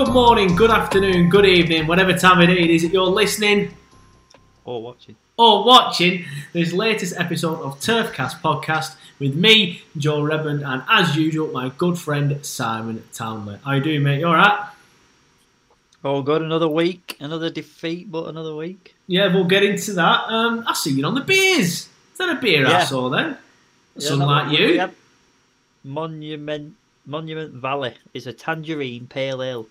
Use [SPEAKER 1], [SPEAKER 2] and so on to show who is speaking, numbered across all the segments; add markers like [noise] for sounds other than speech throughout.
[SPEAKER 1] Good morning, good afternoon, good evening, whatever time of day it is that you're listening
[SPEAKER 2] or watching.
[SPEAKER 1] or watching this latest episode of Turfcast podcast with me, Joe Redmond, and as usual, my good friend Simon Townley. How you doing, mate? You alright?
[SPEAKER 2] Oh, good. Another week, another defeat, but another week.
[SPEAKER 1] Yeah, we'll get into that. Um, I see you on the beers. Is that a beer I saw then?
[SPEAKER 2] Yeah,
[SPEAKER 1] Something like you.
[SPEAKER 2] Monument Monument Valley is a tangerine pale ale.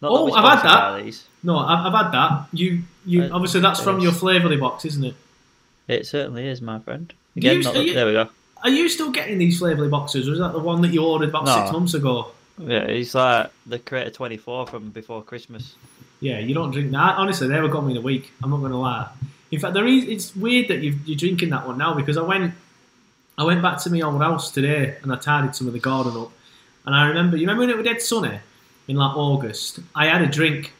[SPEAKER 2] Not
[SPEAKER 1] Oh, I've had that.
[SPEAKER 2] These.
[SPEAKER 1] No, I've, I've had that. You, you.
[SPEAKER 2] Uh,
[SPEAKER 1] obviously, that's from
[SPEAKER 2] yes.
[SPEAKER 1] your Flavourly box, isn't it?
[SPEAKER 2] It certainly is, my friend. Again,
[SPEAKER 1] you- are you-
[SPEAKER 2] there we go.
[SPEAKER 1] Are you still getting these Flavourly boxes, or is that the one that you ordered about
[SPEAKER 2] No.
[SPEAKER 1] six months ago?
[SPEAKER 2] Yeah, it's like the Creator 24 from before Christmas.
[SPEAKER 1] Yeah, you don't drink that. Honestly, they ever got me in a week. I'm not going to lie. In fact, there is. It's weird that you've, you're drinking that one now because I went, I went back to my old house today and I tidied some of the garden up. And I remember, you remember when it was dead sunny in like August? I had a drink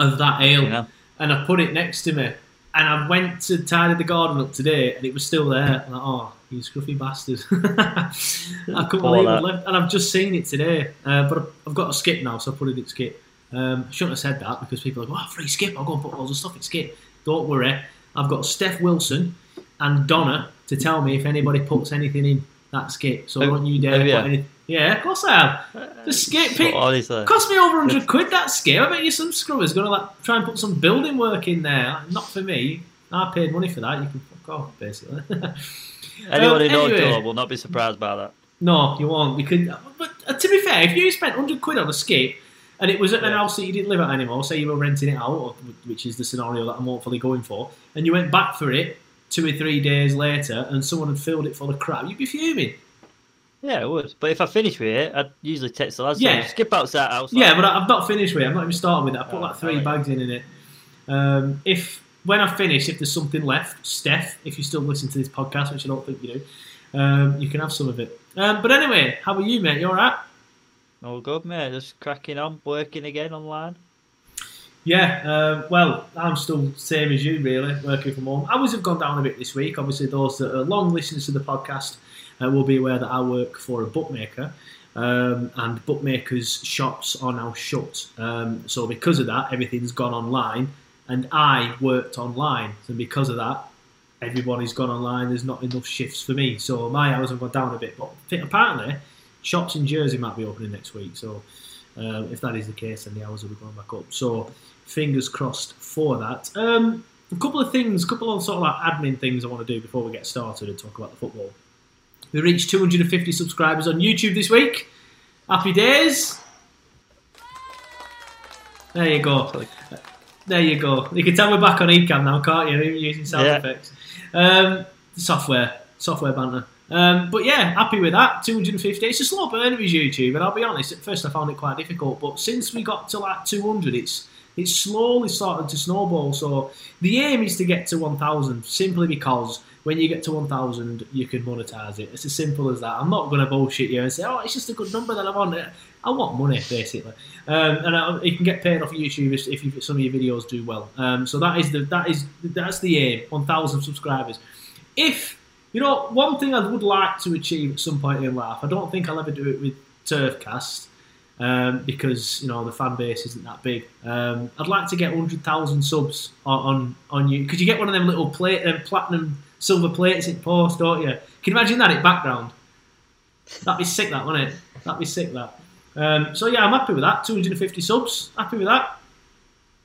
[SPEAKER 1] of that ale
[SPEAKER 2] Yeah.
[SPEAKER 1] and I put it next to me. And I went to tidy the garden up today and it was still there. And I, oh, you scruffy bastard! [laughs] I couldn't believe it left. And I've just seen it today, uh, but I've- got a skip now, so I put it in skip. Um, I shouldn't have said that because people are like, "Oh, free skip! I'll go and put all of stuff in skip." Don't worry, I've got Steph Wilson and Donna to tell me if anybody puts anything in that skip. So
[SPEAKER 2] Oh,
[SPEAKER 1] don't you dare
[SPEAKER 2] have
[SPEAKER 1] put anything. Yeah, of course I have. The skip
[SPEAKER 2] But
[SPEAKER 1] pick
[SPEAKER 2] honestly,
[SPEAKER 1] cost me over hundred quid. That skip. I bet you some scrubbers going to like try and put some building work in there. Not for me. I paid money for that. You can fuck off, basically. [laughs]
[SPEAKER 2] anyone who
[SPEAKER 1] Um,
[SPEAKER 2] knows
[SPEAKER 1] anyway.
[SPEAKER 2] Joe will not be surprised by that.
[SPEAKER 1] No, you won't. Because, but uh, to be fair, if you spent hundred quid on a skip and it was at an
[SPEAKER 2] Yeah.
[SPEAKER 1] house that you didn't live at anymore, say you were renting it out, which is the scenario that I'm hopefully going for, and you went back for it two or three days later, and someone had filled it full of crap, you'd be fuming.
[SPEAKER 2] Yeah, it would. But if I finish with it, I'd usually text the lads.
[SPEAKER 1] Yeah.
[SPEAKER 2] Skip outside house.
[SPEAKER 1] Yeah, but I've not finished with it. I'm not even starting with it. I put
[SPEAKER 2] Oh,
[SPEAKER 1] like three bags in in it. Um, if when I finish, if there's something left, Steph, if you still listen to this podcast, which I don't think you do, um, you can have some of it. Um, but anyway, how are you, mate? You all right?
[SPEAKER 2] All good, mate. Just cracking on, working again online.
[SPEAKER 1] Yeah, uh, well, I'm still same as you, really, working from home. Hours have gone down a bit this week. Obviously, those that are long listeners to the podcast uh, will be aware that I work for a bookmaker, um, and bookmakers' shops are now shut. Um, so, because of that, everything's gone online, and I worked online. So, because of that, everybody's gone online. There's not enough shifts for me, so my hours have gone down a bit. But apparently, shops in Jersey might be opening next week. So, um, if that is the case, then the hours will be going back up. So, fingers crossed for that. Um, a couple of things, a couple of sort of like admin things I want to do before we get started and talk about the football. We reached 250 subscribers on YouTube this week. Happy days. There you go. There you go. You can tell we're back on Ecamm now, can't you? Even using sound
[SPEAKER 2] Yeah.
[SPEAKER 1] effects. Um, software, software banter. Um, but yeah, happy with that. 250. It's a slow burner with YouTube, and I'll be honest. At first, I found it quite difficult, but since we got to like 200, it's it's slowly started to snowball. So the aim is to get to 1,000, simply because when you get to 1,000, you can monetize it. It's as simple as that. I'm not going to bullshit you and say, oh, it's just a good number that I want. I want money, basically, um, and I, you can get paid off YouTube if, you, some of your videos do well. Um, so that is the that is that's the aim. 1,000 subscribers. If you know one thing I would like to achieve at some point in life, I don't think I'll ever do it with Turfcast um, because you know the fan base isn't that big. Um, I'd like to get 100,000 subs on on, on you because you get one of them little plate, um, platinum silver plates in post, don't you? Can you imagine that in background? That'd be sick, that wouldn't it? That'd be sick, that. Um, so yeah, I'm happy with that. 250 subs, happy with that.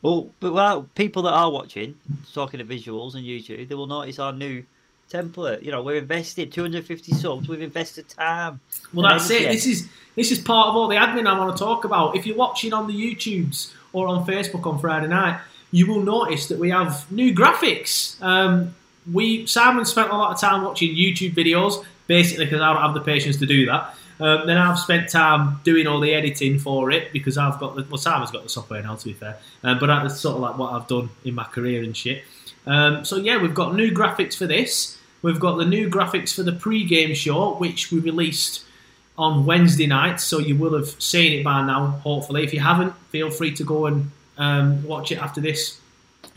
[SPEAKER 2] Well, but well, people that are watching, talking of visuals on YouTube, they will notice our new template. You know, we're invested 250 subs. We've invested time.
[SPEAKER 1] Well,
[SPEAKER 2] and
[SPEAKER 1] that's it. This is this is part of all the admin I want to talk about. If you're watching on the YouTubes or on Facebook on Friday night, you will notice that we have new graphics. Um, we Simon spent a lot of time watching YouTube videos, basically because I don't have the patience to do that. Um, then I've spent time doing all the editing for it because I've got the well, Simon's got the software now, to be fair. Um, but that's sort of like what I've done in my career and shit. Um, so yeah, we've got new graphics for this. We've got the new graphics for the pre-game show, which we released on Wednesday night. So you will have seen it by now, hopefully. If you haven't, feel free to go and um, watch it after this.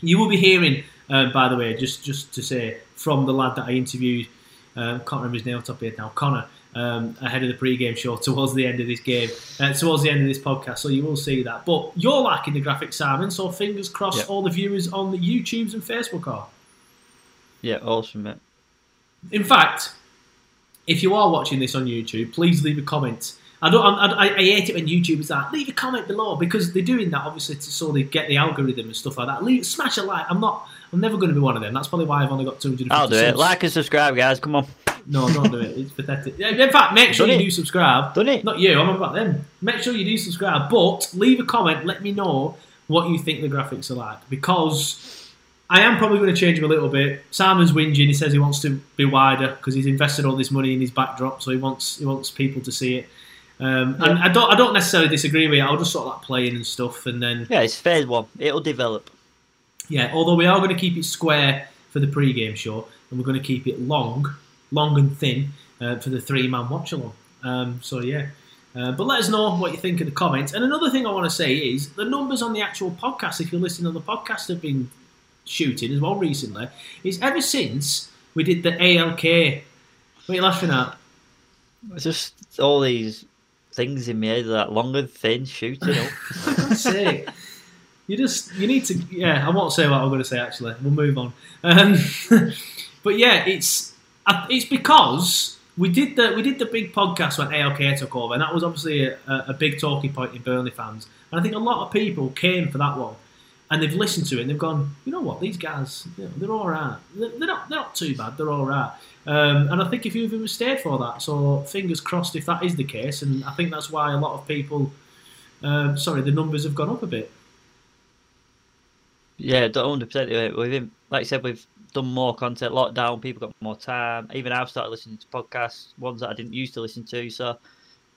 [SPEAKER 1] You will be hearing, uh, by the way, just just to say, from the lad that I interviewed, um, can't remember his name top here now, Connor, um, ahead of the pre-game show [laughs] towards the end of this game, uh, towards the end of this podcast. So you will see that. But you're liking the graphics, Simon. So fingers crossed,
[SPEAKER 2] Yeah.
[SPEAKER 1] all the viewers on the YouTubes and Facebook are.
[SPEAKER 2] Yeah, awesome, mate.
[SPEAKER 1] In fact, if you are watching this on YouTube, please leave a comment. I don't. I, I, I hate it when YouTubers are leave a comment below because they're doing that obviously to so they get the algorithm and stuff like that. Leave, smash a like. I'm not. I'm never going to be one of them. That's probably why I've only got 250
[SPEAKER 2] I'll do it. Like and subscribe, guys. Come on.
[SPEAKER 1] No, don't do it. It's pathetic. In fact, make sure
[SPEAKER 2] Done
[SPEAKER 1] you
[SPEAKER 2] it.
[SPEAKER 1] do subscribe.
[SPEAKER 2] Done it.
[SPEAKER 1] Not you. I'm about them. Make sure you do subscribe, but leave a comment. Let me know what you think the graphics are like because I am probably going to change them a little bit. Simon's whinging. He says he wants to be wider because he's invested all this money in his backdrop, so he wants he wants people to see it. Um, And I don't I don't necessarily disagree with it. I'll just sort of like playing and stuff, and then
[SPEAKER 2] Yeah, it's phase one. It'll develop.
[SPEAKER 1] Yeah, although we are going to keep it square for the pre-game show, and we're going to keep it long, long and thin uh, for the three-man watch-along. Um, so yeah, uh, but let us know what you think in the comments. And another thing I want to say is the numbers on the actual podcast. If you're listening on the podcast, have been shooting as well recently. Is ever since we did the ALK. What are you laughing at?
[SPEAKER 2] It's just all these things in my head that long and thin shooting up. [laughs]
[SPEAKER 1] You just you need to yeah. I won't say what I'm going to say. Actually, we'll move on. Um, [laughs] but yeah, it's it's because we did the we did the big podcast when ALK took over, and that was obviously a, a big talking point in Burnley fans. And I think a lot of people came for that one, and they've listened to it and they've gone, you know what, these guys, you know, they're all right. They're, not they're not too bad. They're all right. Um, and I think a few of them stayed for that. So fingers crossed if that is the case, and I think that's why a lot of people. Um, sorry, the numbers have gone up a bit.
[SPEAKER 2] Yeah, hundred percent. We've been, like I said, we've done more content. Lockdown, people got more time. Even I've started listening to podcasts, ones that I didn't used to listen to. So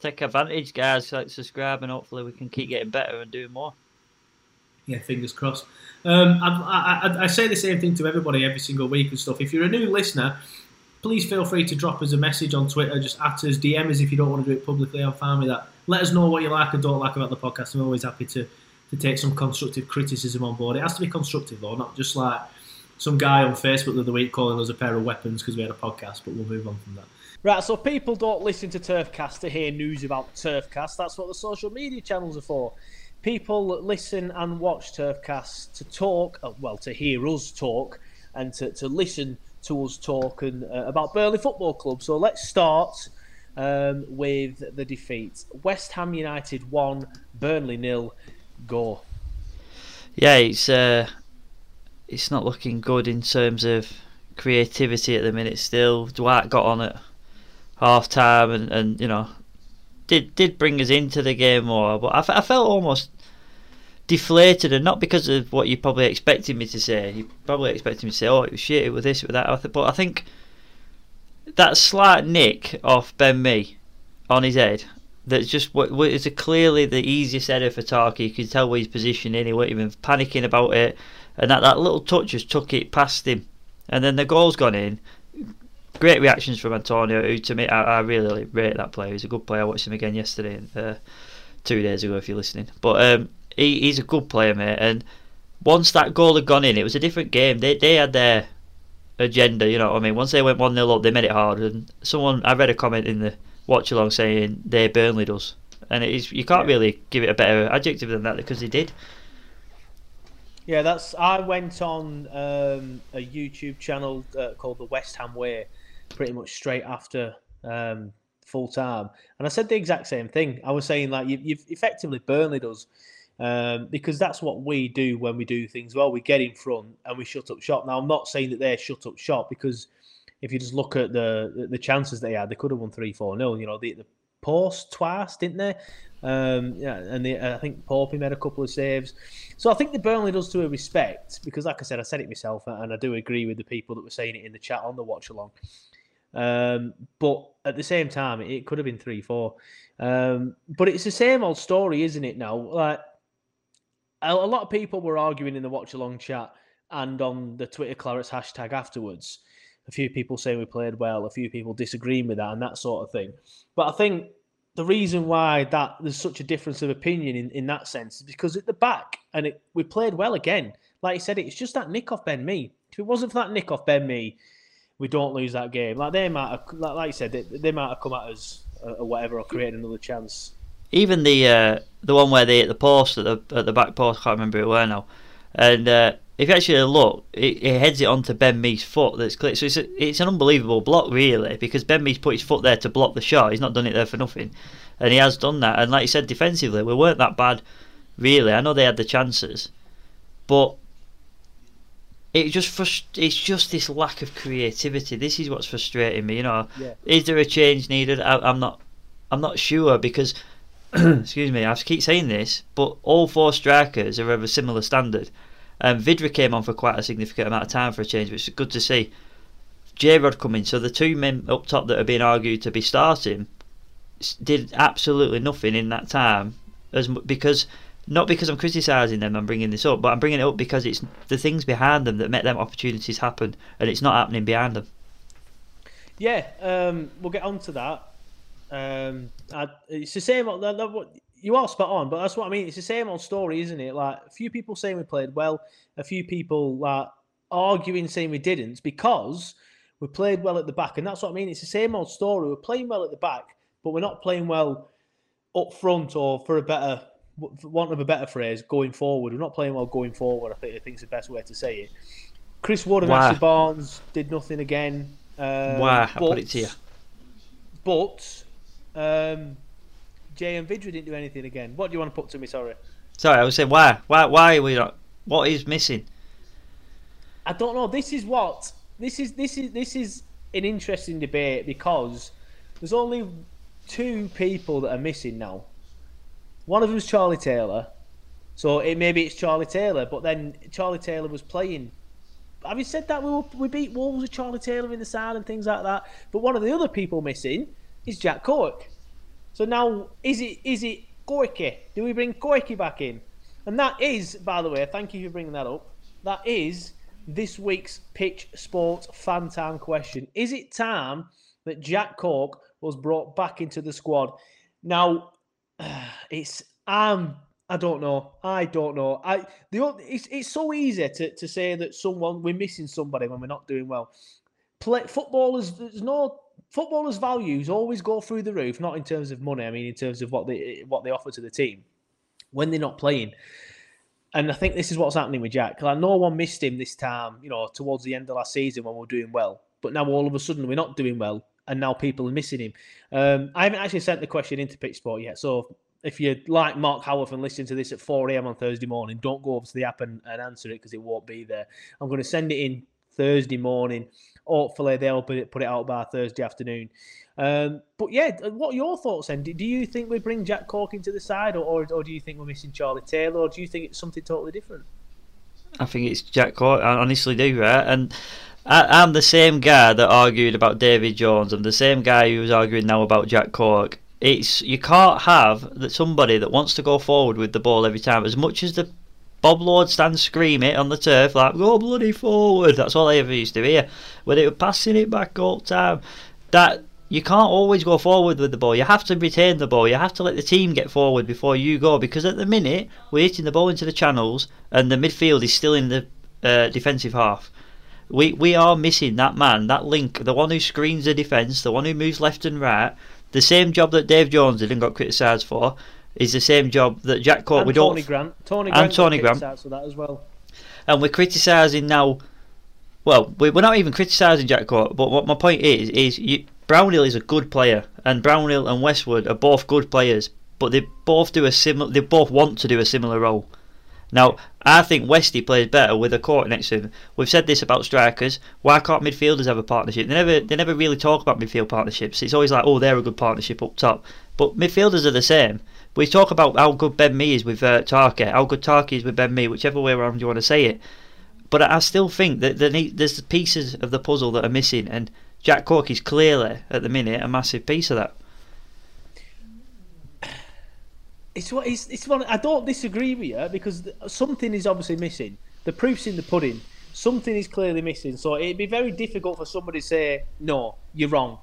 [SPEAKER 2] take advantage, guys. Like subscribe, and hopefully we can keep getting better and doing more.
[SPEAKER 1] Yeah, fingers crossed. Um, I, I, I, I say the same thing to everybody every single week and stuff. If you're a new listener, please feel free to drop us a message on Twitter. Just at us, DM us if you don't want to do it publicly. I'm fine with that. Let us know what you like and don't like about the podcast. I'm always happy to, to take some constructive criticism on board. It has to be constructive though, not just like some guy on Facebook the other week calling us a pair of weapons because we had a podcast. But we'll move on from that.
[SPEAKER 3] Right, so people don't listen to Turfcast to hear news about Turfcast. That's what the social media channels are for. People listen and watch Turfcast to talk, uh, well, to hear us talk and to, to listen to us talk and, uh, about Burnley Football Club. So let's start um, with the defeat. West Ham United 1, Burnley nil. Go.
[SPEAKER 2] Yeah, it's uh, it's not looking good in terms of creativity at the minute. Still, Dwight got on at half time, and, and you know did did bring us into the game more. But I, felt almost deflated, and not because of what you probably expected me to say. You probably expected me to say, "Oh, it was shit, it was this, it was that." But I think that slight nick off Ben Mee on his head. That's just what is a clearly the easiest header for Tarky. You can tell where he's positioning. He wasn't even panicking about it, and that, that little touch just took it past him. And then the goal's gone in. Great reactions from Antonio, who to me I, I really rate that player. He's a good player. I watched him again yesterday, uh, two days ago, if you're listening. But um, he, he's a good player, mate. And once that goal had gone in, it was a different game. They they had their agenda, you know what I mean. Once they went one 0 up, they made it hard. And someone I read a comment in the watch along saying they Burnley does, and it is you can't yeah. really give it a better adjective than that because they did.
[SPEAKER 1] Yeah, that's. I went on um, a YouTube channel uh, called the West Ham Way, pretty much straight after um, full time, and I said the exact same thing. I was saying like you, have effectively Burnley does um, because that's what we do when we do things well. We get in front and we shut up shop. Now, I'm not saying that they're shut up shop because if you just look at the the chances they had, they could have won 3 4 0. You know, the, the post twice, didn't they? Um, yeah, and the, I think Poppy made a couple of saves. So I think the Burnley does to a respect because, like I said, I said it myself, and I do agree with the people that were saying it in the chat on the watch along. Um, but at the same time, it could have been 3 4. Um, but it's the same old story, isn't it? Now, like a, lot of people were arguing in the watch along chat and on the Twitter Clarets hashtag afterwards. A few people say we played well, a few people disagreeing with that and that sort of thing. But I think the reason why that there's such a difference of opinion in, in that sense is because at the back, and it, we played well again. Like you said, it's just that nick off Ben Mee. If it wasn't for that nick off Ben Mee, we don't lose that game. Like they might, have, like, you said, they, they might have come at us uh, or whatever or created another chance
[SPEAKER 2] even the uh, the one where they hit the post at the at the back post, I can't remember it where now. And uh, if you actually look, it, it, heads it onto Ben Mee's foot. That's clear. So it's a, it's an unbelievable block, really, because Ben Mee's put his foot there to block the shot. He's not done it there for nothing, and he has done that. And like you said, defensively, we weren't that bad, really. I know they had the chances, but it just frust- it's just this lack of creativity. This is what's frustrating me. You know, yeah. is there a change needed? I, I'm not. I'm not sure because [clears throat] excuse me, I keep saying this, but all four strikers are of a similar standard. Um, Vydra came on for quite a significant amount of time for a change, which is good to see. J Rod coming, so the two men up top that are being argued to be starting did absolutely nothing in that time, as because not because I'm criticising them, I'm bringing this up, but I'm bringing it up because it's the things behind them that make them opportunities happen, and it's not happening behind them.
[SPEAKER 1] Yeah, um, we'll get on to that. Um, I, it's the same. You are spot on, but that's what I mean. It's the same old story, isn't it? Like a few people saying we played well, a few people like arguing saying we didn't because we played well at the back, and that's what I mean. It's the same old story. We're playing well at the back, but we're not playing well up front, or for a better, for want of a better phrase, going forward. We're not playing well going forward. I think I think it's the best way to say it. Chris Wood and wow. Ashley Barnes did nothing again.
[SPEAKER 2] Um, wow, I put it to you.
[SPEAKER 1] But um, Jay and Vydra didn't do anything again. What do you want to put to me? Sorry.
[SPEAKER 2] Sorry, I was saying why? Why? Why are we not? What is missing?
[SPEAKER 1] I don't know. This is what this is. This is this is an interesting debate because there's only two people that are missing now. One of them is Charlie Taylor, so it maybe it's Charlie Taylor, but then Charlie Taylor was playing. Have Having said that, we were, we beat Wolves with Charlie Taylor in the side and things like that. But one of the other people missing is Jack Cork. So now, is it is it Corky? Do we bring Corky back in? And that is, by the way, thank you for bringing that up. That is this week's Pitch Sports Fan Time question. Is it time that Jack Cork was brought back into the squad? Now, [sighs] it's um I don't know. I don't know. I the it's it's so easy to, to say that someone we're missing somebody when we're not doing well. Play footballers. There's no footballers' values always go through the roof, not in terms of money. I mean, in terms of what they what they offer to the team when they're not playing. And I think this is what's happening with Jack. Like no one missed him this time, you know, towards the end of last season when we are doing well. But now all of a sudden we're not doing well, and now people are missing him. Um, I haven't actually sent the question into Pitch Sport yet, so if you like Mark Howarth and listening to this at 4 a.m. on Thursday morning, don't go over to the app and, and answer it because it won't be there. I'm going to send it in Thursday morning. Hopefully, they'll put it, put it out by Thursday afternoon. Um, but yeah, what are your thoughts then? Do, do you think we bring Jack Cork into the side, or, or, or do you think we're missing Charlie Taylor, or do you think it's something totally different?
[SPEAKER 2] I think it's Jack Cork. I honestly do, right? And I, am the same guy that argued about David Jones. I'm the same guy who was arguing now about Jack Cork. It's you can't have that somebody that wants to go forward with the ball every time. As much as the Bob Lord stands screaming on the turf like go bloody forward. That's all they ever used to hear. When they were passing it back all time. That you can't always go forward with the ball. You have to retain the ball. You have to let the team get forward before you go. Because at the minute we're hitting the ball into the channels and the midfield is still in the uh, defensive half. We we are missing that man, that link, the one who screens the defence, the one who moves left and right. The same job that Dave Jones did and got criticised for is the same job that Jack Cork.
[SPEAKER 1] And
[SPEAKER 2] we
[SPEAKER 1] Tony
[SPEAKER 2] don't.
[SPEAKER 1] Grant. Tony Grant
[SPEAKER 2] and Tony Grant
[SPEAKER 1] for that as well.
[SPEAKER 2] And we're criticising now. Well, we're not even criticising Jack Cork, but what my point is is you, Brownhill is a good player, and Brownhill and Westwood are both good players, but they both do a similar. They both want to do a similar role. Now, I think Westy plays better with a court next to him. We've said this about strikers. Why can't midfielders have a partnership? They never, they never really talk about midfield partnerships. It's always like, oh, they're a good partnership up top. But midfielders are the same. We talk about how good Ben Mee is with uh, Tarky, how good Tarky is with Ben Mee, whichever way around you want to say it. But I still think that there's pieces of the puzzle that are missing, and Jack Cork is clearly, at the minute, a massive piece of that.
[SPEAKER 1] It's what it's, it's. I don't disagree with you because something is obviously missing. The proof's in the pudding. Something is clearly missing. So it'd be very difficult for somebody to say, "No, you're wrong."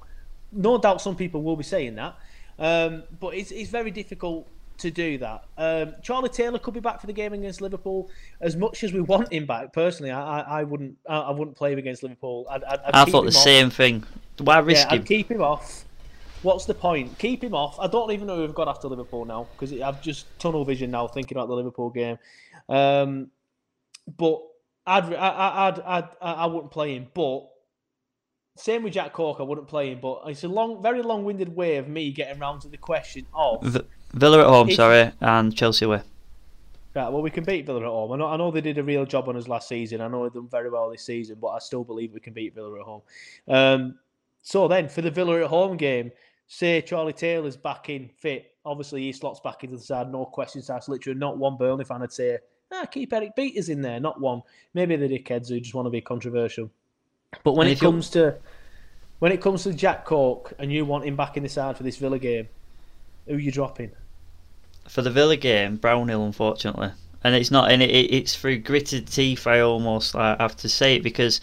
[SPEAKER 1] No doubt, some people will be saying that. Um, but it's, it's very difficult to do that. Um, Charlie Taylor could be back for the game against Liverpool. As much as we want him back, personally, I, I, I wouldn't I, I, wouldn't play him against Liverpool. I'd, I'd, I'd
[SPEAKER 2] i thought the off. same thing. Why risk
[SPEAKER 1] yeah,
[SPEAKER 2] him?
[SPEAKER 1] Keep him off. What's the point? Keep him off. I don't even know who we've got after Liverpool now because I've just tunnel vision now thinking about the Liverpool game. Um, but I'd, I, I'd, I'd, I wouldn't play him. But same with Jack Cork, I wouldn't play him, but it's a long, very long-winded way of me getting round to the question of
[SPEAKER 2] v- Villa at home, sorry, and Chelsea away.
[SPEAKER 1] Right, well, we can beat Villa at home. I know, I know they did a real job on us last season. I know they've done very well this season, but I still believe we can beat Villa at home. Um, so then, for the Villa at home game, say Charlie Taylor's back in fit. Obviously, he slots back into the side, no questions asked. Literally, not one Burnley fan would say, ah, keep Erik Pieters in there. Not one. Maybe the dickheads who just want to be controversial. But when and it comes to when it comes to Jack Cork and you want him back in the side for this Villa game, who are you dropping?
[SPEAKER 2] For the Villa game, Brownhill, unfortunately, and it's not, and it, it's through gritted teeth. I almost I have to say it because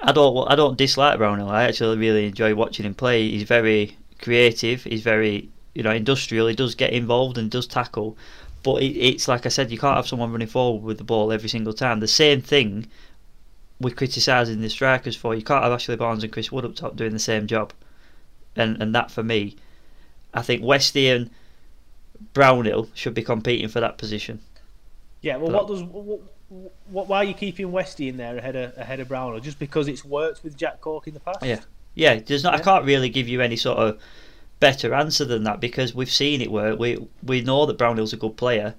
[SPEAKER 2] I don't, I don't dislike Brownhill. I actually really enjoy watching him play. He's very creative. He's very, you know, industrial. He does get involved and does tackle. But it, it's like I said, you can't have someone running forward with the ball every single time. The same thing we're criticising the strikers for. You can't have Ashley Barnes and Chris Wood up top doing the same job, and and that for me, I think Westy and Brownhill should be competing for that position.
[SPEAKER 1] Yeah, well, but, what does what, what, why are you keeping Westy in there ahead of ahead of Brownhill? Just because it's worked with Jack Cork in the past?
[SPEAKER 2] Yeah, yeah. There's not. Yeah. I can't really give you any sort of better answer than that because we've seen it work. We we know that Brownhill's a good player,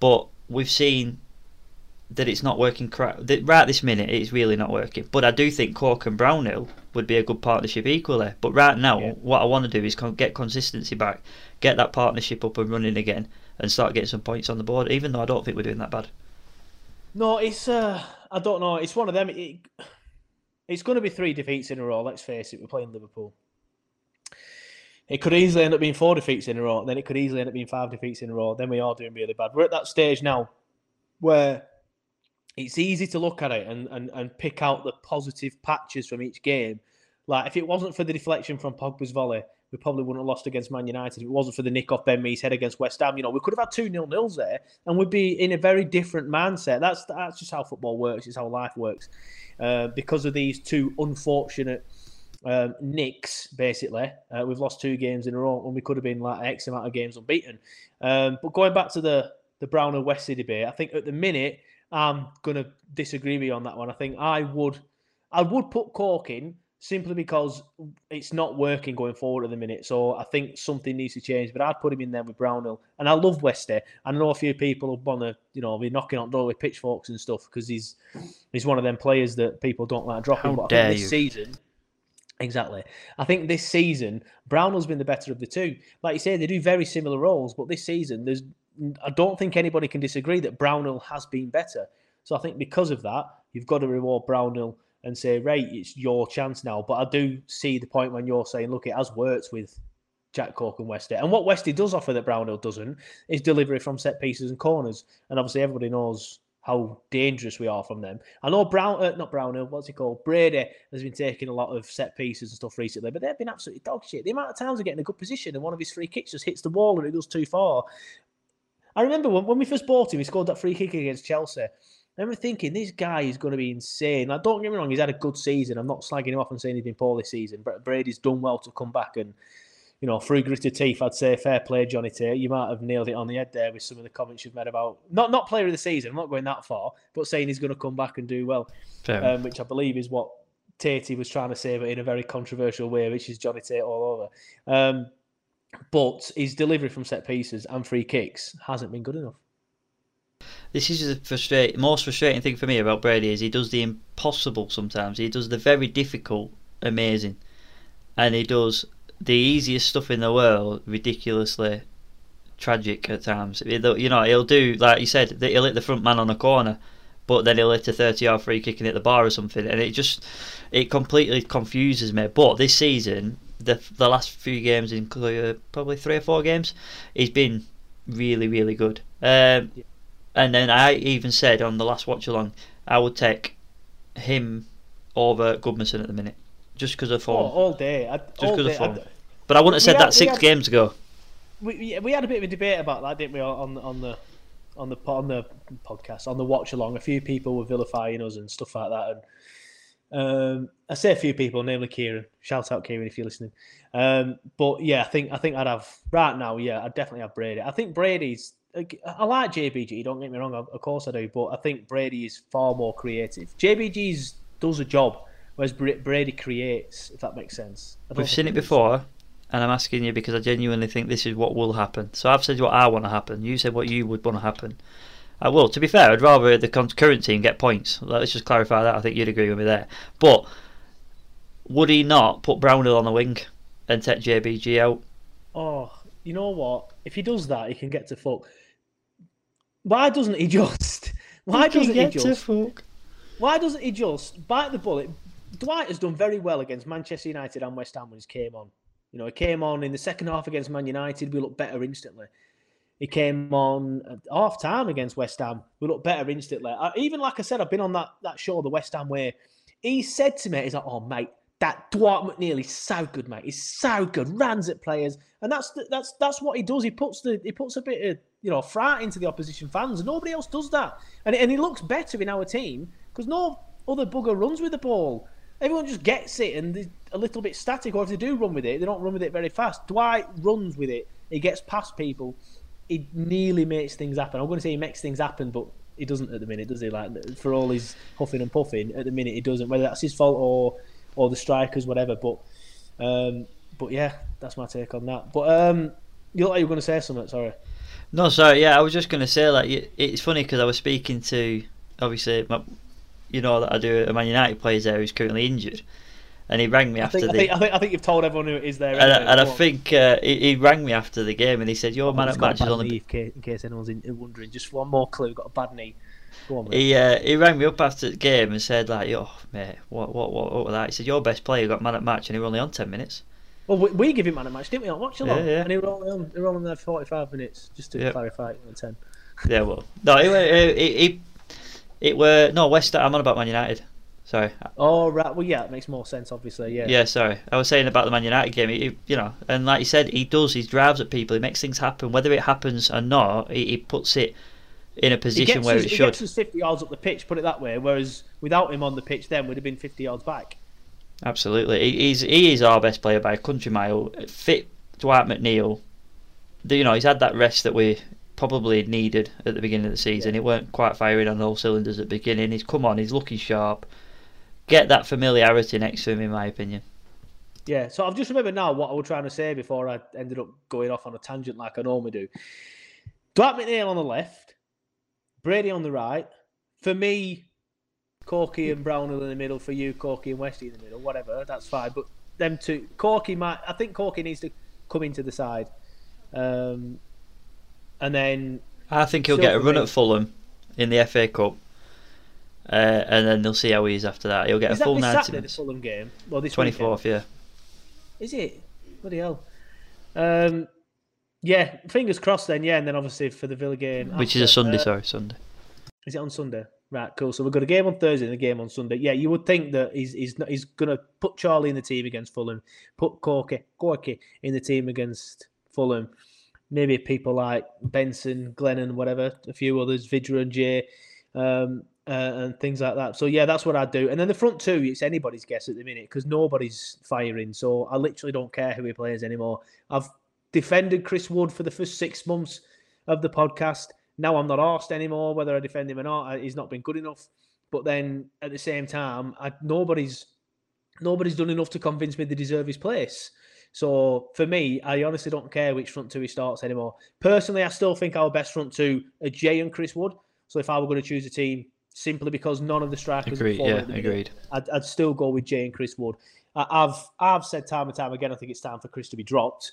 [SPEAKER 2] but we've seen that it's not working correct. Right this minute, it's really not working. But I do think Cork and Brownhill would be a good partnership equally. But right now, yeah. what I want to do is get consistency back, get that partnership up and running again, and start getting some points on the board. Even though I don't think we're doing that bad.
[SPEAKER 1] No, it's uh, I don't know. It's one of them. It, it's going to be three defeats in a row. Let's face it. We're playing Liverpool. It could easily end up being four defeats in a row. Then it could easily end up being five defeats in a row. Then we are doing really bad. We're at that stage now where it's easy to look at it and, and, and pick out the positive patches from each game. Like if it wasn't for the deflection from Pogba's volley, we probably wouldn't have lost against Man United. If it wasn't for the nick off Ben Mee's head against West Ham, you know, we could have had two nil nils there, and we'd be in a very different mindset. That's that's just how football works. It's how life works. Uh, because of these two unfortunate um, nicks, basically, uh, we've lost two games in a row, and we could have been like X amount of games unbeaten. Um, but going back to the the Brown and Wesley debate, I think at the minute I'm gonna disagree with you on that one. I think I would, I would put Cork in simply because it's not working going forward at the minute. So I think something needs to change. But I'd put him in there with Brownhill, and I love Westy. I know a few people want to, you know, be knocking on door with pitchforks and stuff because he's he's one of them players that people don't like dropping.
[SPEAKER 2] How
[SPEAKER 1] but I
[SPEAKER 2] dare
[SPEAKER 1] think this
[SPEAKER 2] you.
[SPEAKER 1] season. Exactly. I think this season Brownhill's been the better of the two. Like you say, they do very similar roles, but this season there's I don't think anybody can disagree that Brownhill has been better. So I think because of that, you've got to reward Brownhill and say, right, it's your chance now. But I do see the point when you're saying, look, it has worked with Jack Cork and Westy. And what Westy does offer that Brownhill doesn't is delivery from set pieces and corners. And obviously everybody knows how dangerous we are from them. I know Brown, uh, not Brownhill, what's he called? Brady has been taking a lot of set pieces and stuff recently, but they've been absolutely dog shit. The amount of times they get in a good position and one of his free kicks just hits the wall and it goes too far. I remember when, when we first bought him, he scored that free kick against Chelsea. I remember thinking, this guy is going to be insane. Like, don't get me wrong, he's had a good season. I'm not slagging him off and saying he's been poor this season, but Brady's done well to come back and, you know, through gritted teeth, I'd say fair play, Johnny Tate. You might have nailed it on the head there with some of the comments you've made about not not player of the season. I'm not going that far, but saying he's going to come back and do well, um, which I believe is what Tatey was trying to say, but in a very controversial way, which is Johnny Tate all over. Um, but his delivery from set pieces and free kicks hasn't been good enough.
[SPEAKER 2] This is the most frustrating thing for me about Brady is he does the impossible sometimes. He does the very difficult amazing, and he does the easiest stuff in the world ridiculously tragic at times. You know, he'll do like you said, he'll hit the front man on a corner, but then he'll hit a thirty-yard free kick and hit the bar or something, and it just it completely confuses me. But this season, the the last few games, in uh, probably three or four games, he's been really really good. Um, and then I even said on the last watch along, I would take him over Gudmundsson at the minute, just because of form.
[SPEAKER 1] all day. I,
[SPEAKER 2] just because of form.
[SPEAKER 1] I-
[SPEAKER 2] But I wouldn't have said
[SPEAKER 1] had-
[SPEAKER 2] that six
[SPEAKER 1] had-
[SPEAKER 2] games ago.
[SPEAKER 1] we, we- we had a bit of a debate about that, didn't we, on on the on the on the podcast, on the watch along. A few people were vilifying us and stuff like that, and um, I say a few people, namely Kieran. Shout out Kieran if you're listening. Um, but yeah, I think I think I'd have right now. Yeah, I'd definitely have Brady. I think Brady's. I like JBG. Don't get me wrong. Of course I do, but I think Brady is far more creative. JBG's does a job, whereas Brady creates. If that makes sense.
[SPEAKER 2] We've seen it before, and I'm asking you because I genuinely think this is what will happen. So I've said what I want to happen. You said what you would want to happen. I will. To be fair, I'd rather the current team get points. Let's just clarify that. I think you'd agree with me there. But would he not put Brownhill on the wing and take JBG out?
[SPEAKER 1] Oh, you know what? If he does that, he can get to fuck. Why doesn't he [laughs] just? Why doesn't he just? Why doesn't he just bite the bullet? Dwight has done very well against Manchester United and West Ham when he came on. You know, he came on in the second half against Man United. We looked better instantly. He came on half time against West Ham. We looked better instantly. I, even like I said, I've been on that that show, the West Ham way. He said to me, "He's like, oh mate, that Dwight McNeil is so good, mate. He's so good. Runs at players, and that's the, that's that's what he does. He puts the he puts a bit of you know fright into the opposition fans. Nobody else does that, and and he looks better in our team because no other bugger runs with the ball. Everyone just gets it and they're a little bit static, or if they do run with it, they don't run with it very fast. Dwight runs with it. He gets past people. He nearly makes things happen. I'm going to say he makes things happen, but he doesn't at the minute, does he? Like for all his huffing and puffing, at the minute he doesn't. Whether that's his fault or or the strikers, whatever. But um, but yeah, that's my take on that. But um, you look like you were going to say something. Sorry.
[SPEAKER 2] No, sorry. Yeah, I was just going to say like it's funny because I was speaking to obviously my, you know that I do a Man United player there who's currently injured, and he rang me
[SPEAKER 1] I
[SPEAKER 2] after
[SPEAKER 1] think, I think I think I think you've told everyone who it is there.
[SPEAKER 2] and, I,
[SPEAKER 1] anyway.
[SPEAKER 2] and I think uh, he, he rang me after the game and he said your man
[SPEAKER 1] He's
[SPEAKER 2] at match is on the
[SPEAKER 1] knee, in case, in case anyone's in, wondering. Just one more clue. Got a bad knee. On.
[SPEAKER 2] He uh, he rang me up after the game and said like, "Yo, mate, what what what, what was that?" He said, "Your best player got man at match and he was only on ten minutes."
[SPEAKER 1] Well, we, we give him man a match, didn't we? On watch along,
[SPEAKER 2] Yeah, yeah.
[SPEAKER 1] and he were only on, he were only there forty-five minutes. Just to
[SPEAKER 2] Yep.
[SPEAKER 1] clarify, on ten.
[SPEAKER 2] Yeah, well, no, it were it, it, it were no West. I'm on about Man United. Sorry,
[SPEAKER 1] Oh right, well yeah, it makes more sense, obviously. Yeah.
[SPEAKER 2] yeah, sorry. I was saying about the Man United game. He, he- you know, and like you said, he does. He drives at people. He makes things happen. Whether it happens or not, he, he puts it in a position where
[SPEAKER 1] us,
[SPEAKER 2] it
[SPEAKER 1] he
[SPEAKER 2] should.
[SPEAKER 1] gets us 50 yards up the pitch, put it that way. Whereas without him on the pitch, then we'd have been 50 yards back.
[SPEAKER 2] Absolutely, he, he's he is our best player by a country mile. Fit Dwight McNeil, you know, he's had that rest that we probably needed at the beginning of the season. It weren't quite firing on all cylinders at the beginning. He's come on, he's looking sharp. Get that familiarity next to him, in my opinion.
[SPEAKER 1] Yeah, so I've just remembered now what I was trying to say before I ended up going off on a tangent like I normally do. Dwight McNeil on the left, Brady on the right. For me, Corky and Brownhill in the middle. For you, Corky and Westy in the middle. Whatever, that's fine. But them two, Corky might. I think Corky needs to come into the side, um, and then
[SPEAKER 2] I think he'll get a run
[SPEAKER 1] me.
[SPEAKER 2] at Fulham in the FA Cup, uh, and then they'll see how he is after that. He'll get
[SPEAKER 1] is
[SPEAKER 2] a
[SPEAKER 1] that
[SPEAKER 2] full
[SPEAKER 1] this
[SPEAKER 2] 90
[SPEAKER 1] Saturday, the
[SPEAKER 2] minutes.
[SPEAKER 1] Fulham game? Well, this
[SPEAKER 2] Twenty
[SPEAKER 1] weekend?
[SPEAKER 2] fourth, yeah.
[SPEAKER 1] Is it? Bloody hell. Um, yeah, fingers crossed then, yeah, and then obviously for the Villa game.
[SPEAKER 2] Which is a Sunday,
[SPEAKER 1] uh,
[SPEAKER 2] sorry, Sunday.
[SPEAKER 1] Is it on Sunday? Right, cool. So we've got a game on Thursday and a game on Sunday. Yeah, you would think that he's he's not, he's going to put Charlie in the team against Fulham, put Corky Corky in the team against Fulham. Maybe people like Benson, Glennon, whatever, a few others, Vydra and Jay, um, uh, and things like that. So yeah, that's what I'd do. And then the front two, it's anybody's guess at the minute because nobody's firing. So I literally don't care who he plays anymore. I've defended Chris Wood for the first six months of the podcast. Now I'm not asked anymore whether I defend him or not. I- He's not been good enough. But then at the same time, I, nobody's nobody's done enough to convince me they deserve his place. So for me, I honestly don't care which front two he starts anymore. Personally, I still think our best front two are Jay and Chris Wood. So if I were going to choose a team, simply because none of the strikers
[SPEAKER 2] Agreed, yeah, agreed.
[SPEAKER 1] I'd, I'd still go with Jay and Chris Wood. I- I've I've said time and time again, I think it's time for Chris to be dropped,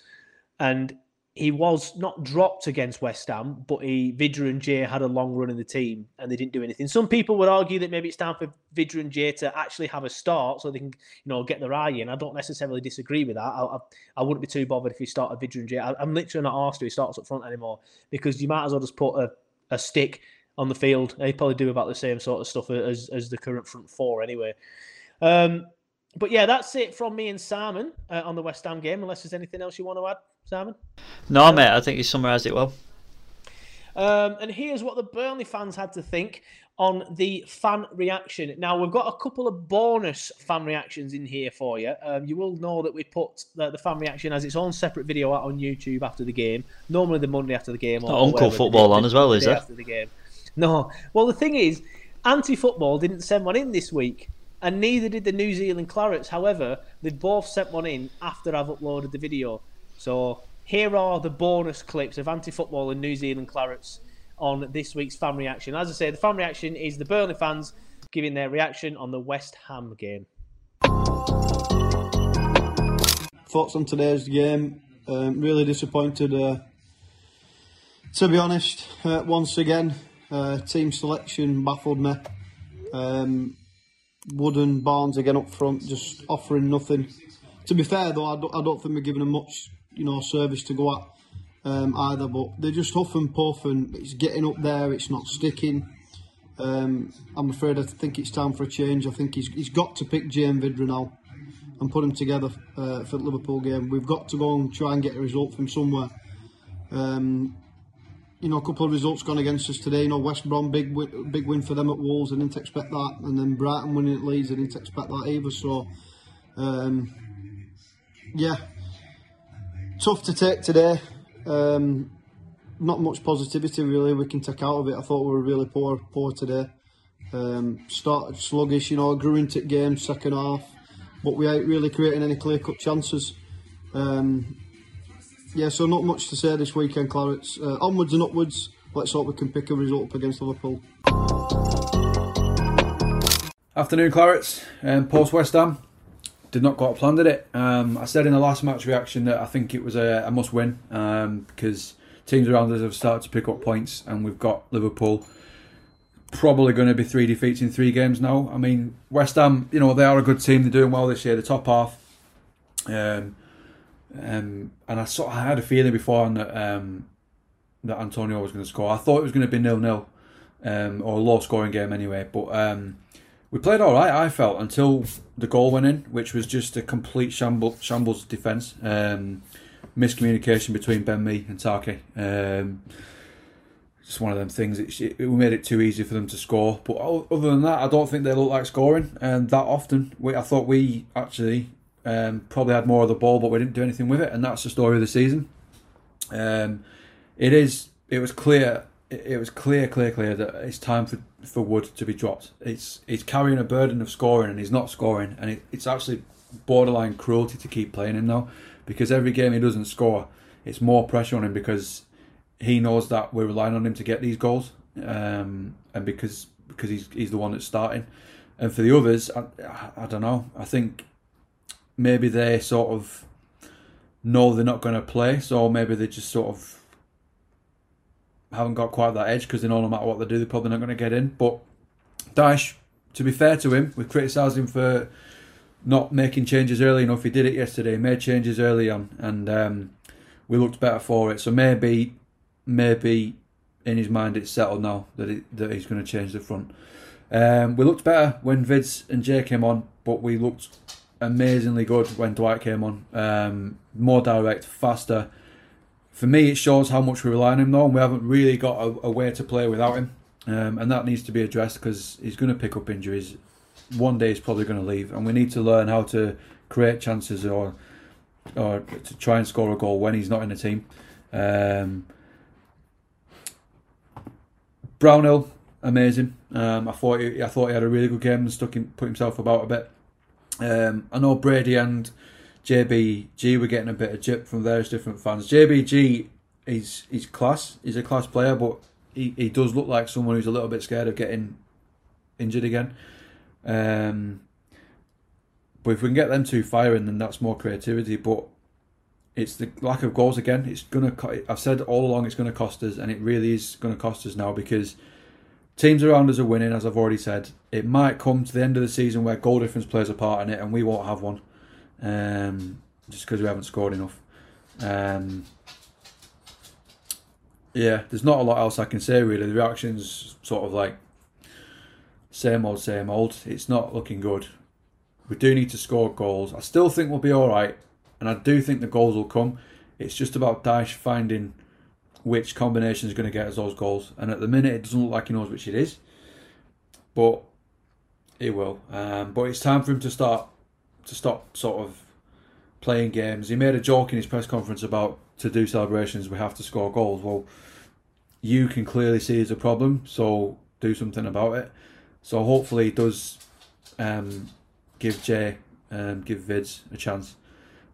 [SPEAKER 1] and he was not dropped against West Ham, but he Vydra and Jay had a long run in the team and they didn't do anything. Some people would argue that maybe it's time for Vydra and Jay to actually have a start so they can, you know, get their eye in. I don't necessarily disagree with that. I, I, I wouldn't be too bothered if he started Vydra and Jay. I, I'm literally not asked who he starts up front anymore because you might as well just put a, a stick on the field. They probably do about the same sort of stuff as as the current front four anyway. Um, but yeah, that's it from me and Simon uh, on the West Ham game. Unless there's anything else you want to add, Simon.
[SPEAKER 2] No, mate, I think you summarised it well.
[SPEAKER 1] Um, and here's what the Burnley fans had to think on the fan reaction. Now, we've got a couple of bonus fan reactions in here for you. Um, you will know that we put the, the fan reaction as its own separate video out on YouTube after the game, normally the Monday after the game. Or,
[SPEAKER 2] Uncle Football on as well, is there?
[SPEAKER 1] After the game. [laughs] No. Well, the thing is, Anti Football didn't send one in this week, and neither did the New Zealand Clarets. However, they both sent one in after I've uploaded the video. So here are the bonus clips of Anti Football and New Zealand Clarets on this week's fan reaction. As I say, the fan reaction is the Burnley fans giving their reaction on the West Ham game.
[SPEAKER 4] Thoughts on today's game? Um, really disappointed. Uh, to be honest, uh, once again, uh, team selection baffled me. Um, Wood Barnes again up front, just offering nothing. To be fair though, I don't, I don't think we're giving them much, you know, service to go at um, either. But they're just huff and puff, and it's getting up there. It's not sticking. Um, I'm afraid I think it's time for a change. I think he's, he's got to pick Jane Vydra now and put him together uh, for the Liverpool game. We've got to go and try and get a result from somewhere. Um, you know, a couple of results gone against us today. You know, West Brom big win, big win for them at Wolves. I didn't expect that, and then Brighton winning at Leeds. I didn't expect that either. So, um, yeah, tough to take today. Um, not much positivity really we can take out of it. I thought we were really poor poor today. Um, started sluggish, you know, grew into the game second half, but we ain't really creating any clear cut chances. Um, yeah, so not much to say this weekend, Clarets. Uh, onwards and upwards. Let's hope we can pick a result up against Liverpool.
[SPEAKER 5] Afternoon, Clarets. Um, Post West Ham did not out planned did it. Um, I said in the last match reaction that I think it was a, a must win um, because teams around us have started to pick up points, and we've got Liverpool probably going to be three defeats in three games now. I mean, West Ham, you know, they are a good team. They're doing well this year. The top half. Um, um, and I sort of had a feeling before that um, that Antonio was going to score. I thought it was going to be nil nil um, or a low scoring game anyway. But um, we played all right. I felt until the goal went in, which was just a complete shambles, shambles defence. Um, miscommunication between Ben Mee and Tarky. Um, it's one of them things. It, it, made it too easy for them to score. But other than that, I don't think they look like scoring and that often. We, I thought we actually um, probably had more of the ball, but we didn't do anything with it, and that's the story of the season. Um, it is. It was clear it, was clear, clear, clear that it's time for, for Wood to be dropped. It's he's carrying a burden of scoring and he's not scoring, and it, it's actually borderline cruelty to keep playing him now because every game he doesn't score, it's more pressure on him because he knows that we're relying on him to get these goals, um, and because because he's he's the one that's starting. And for the others, I, I don't know. I think maybe they sort of know they're not going to play, so maybe they just sort of haven't got quite that edge because they know no matter what they do, they're probably not going to get in. But Dyche, to be fair to him, we criticised him for not making changes early enough. He did it yesterday, he made changes early on, and um, we looked better for it. So maybe, maybe in his mind it's settled now that it, that he's going to change the front. Um, we looked better when Vids and Jay came on, but we looked amazingly good when Dwight came on. Um, more direct, faster. For me, it shows how much we rely on him though, and we haven't really got a, a way to play without him. Um, and that needs to be addressed because he's going to pick up injuries. One day he's probably going to leave, and we need to learn how to create chances or or to try and score a goal when he's not in the team. Um, Brownhill, amazing. Um, I thought he, I thought he had a really good game and stuck him, put himself about a bit. Um, I know Brady and JBG were getting a bit of jip from various different fans. JBG, is he's class. He's a class player, but he, he does look like someone who's a little bit scared of getting injured again. Um, but if we can get them two firing, then that's more creativity. But it's the lack of goals again. It's gonna. I've said all along it's to cost us, and it really is to cost us now because teams around us are winning. As I've already said, it might come to the end of the season where goal difference plays a part in it, and we won't have one, um, just because we haven't scored enough. Um, yeah, there's not a lot else I can say really. The reactions sort of like same old, same old. It's not looking good. We do need to score goals. I still think we'll be all right, and I do think the goals will come. It's just about Dyche finding which combination is going to get us those goals. And at the minute, it doesn't look like he knows which it is, but he will. Um, but it's time for him to start to stop sort of playing games. He made a joke in his press conference about to do celebrations we have to score goals. Well, you can clearly see it's a problem, so do something about it. So hopefully he does um, give Jay and give Vids a chance.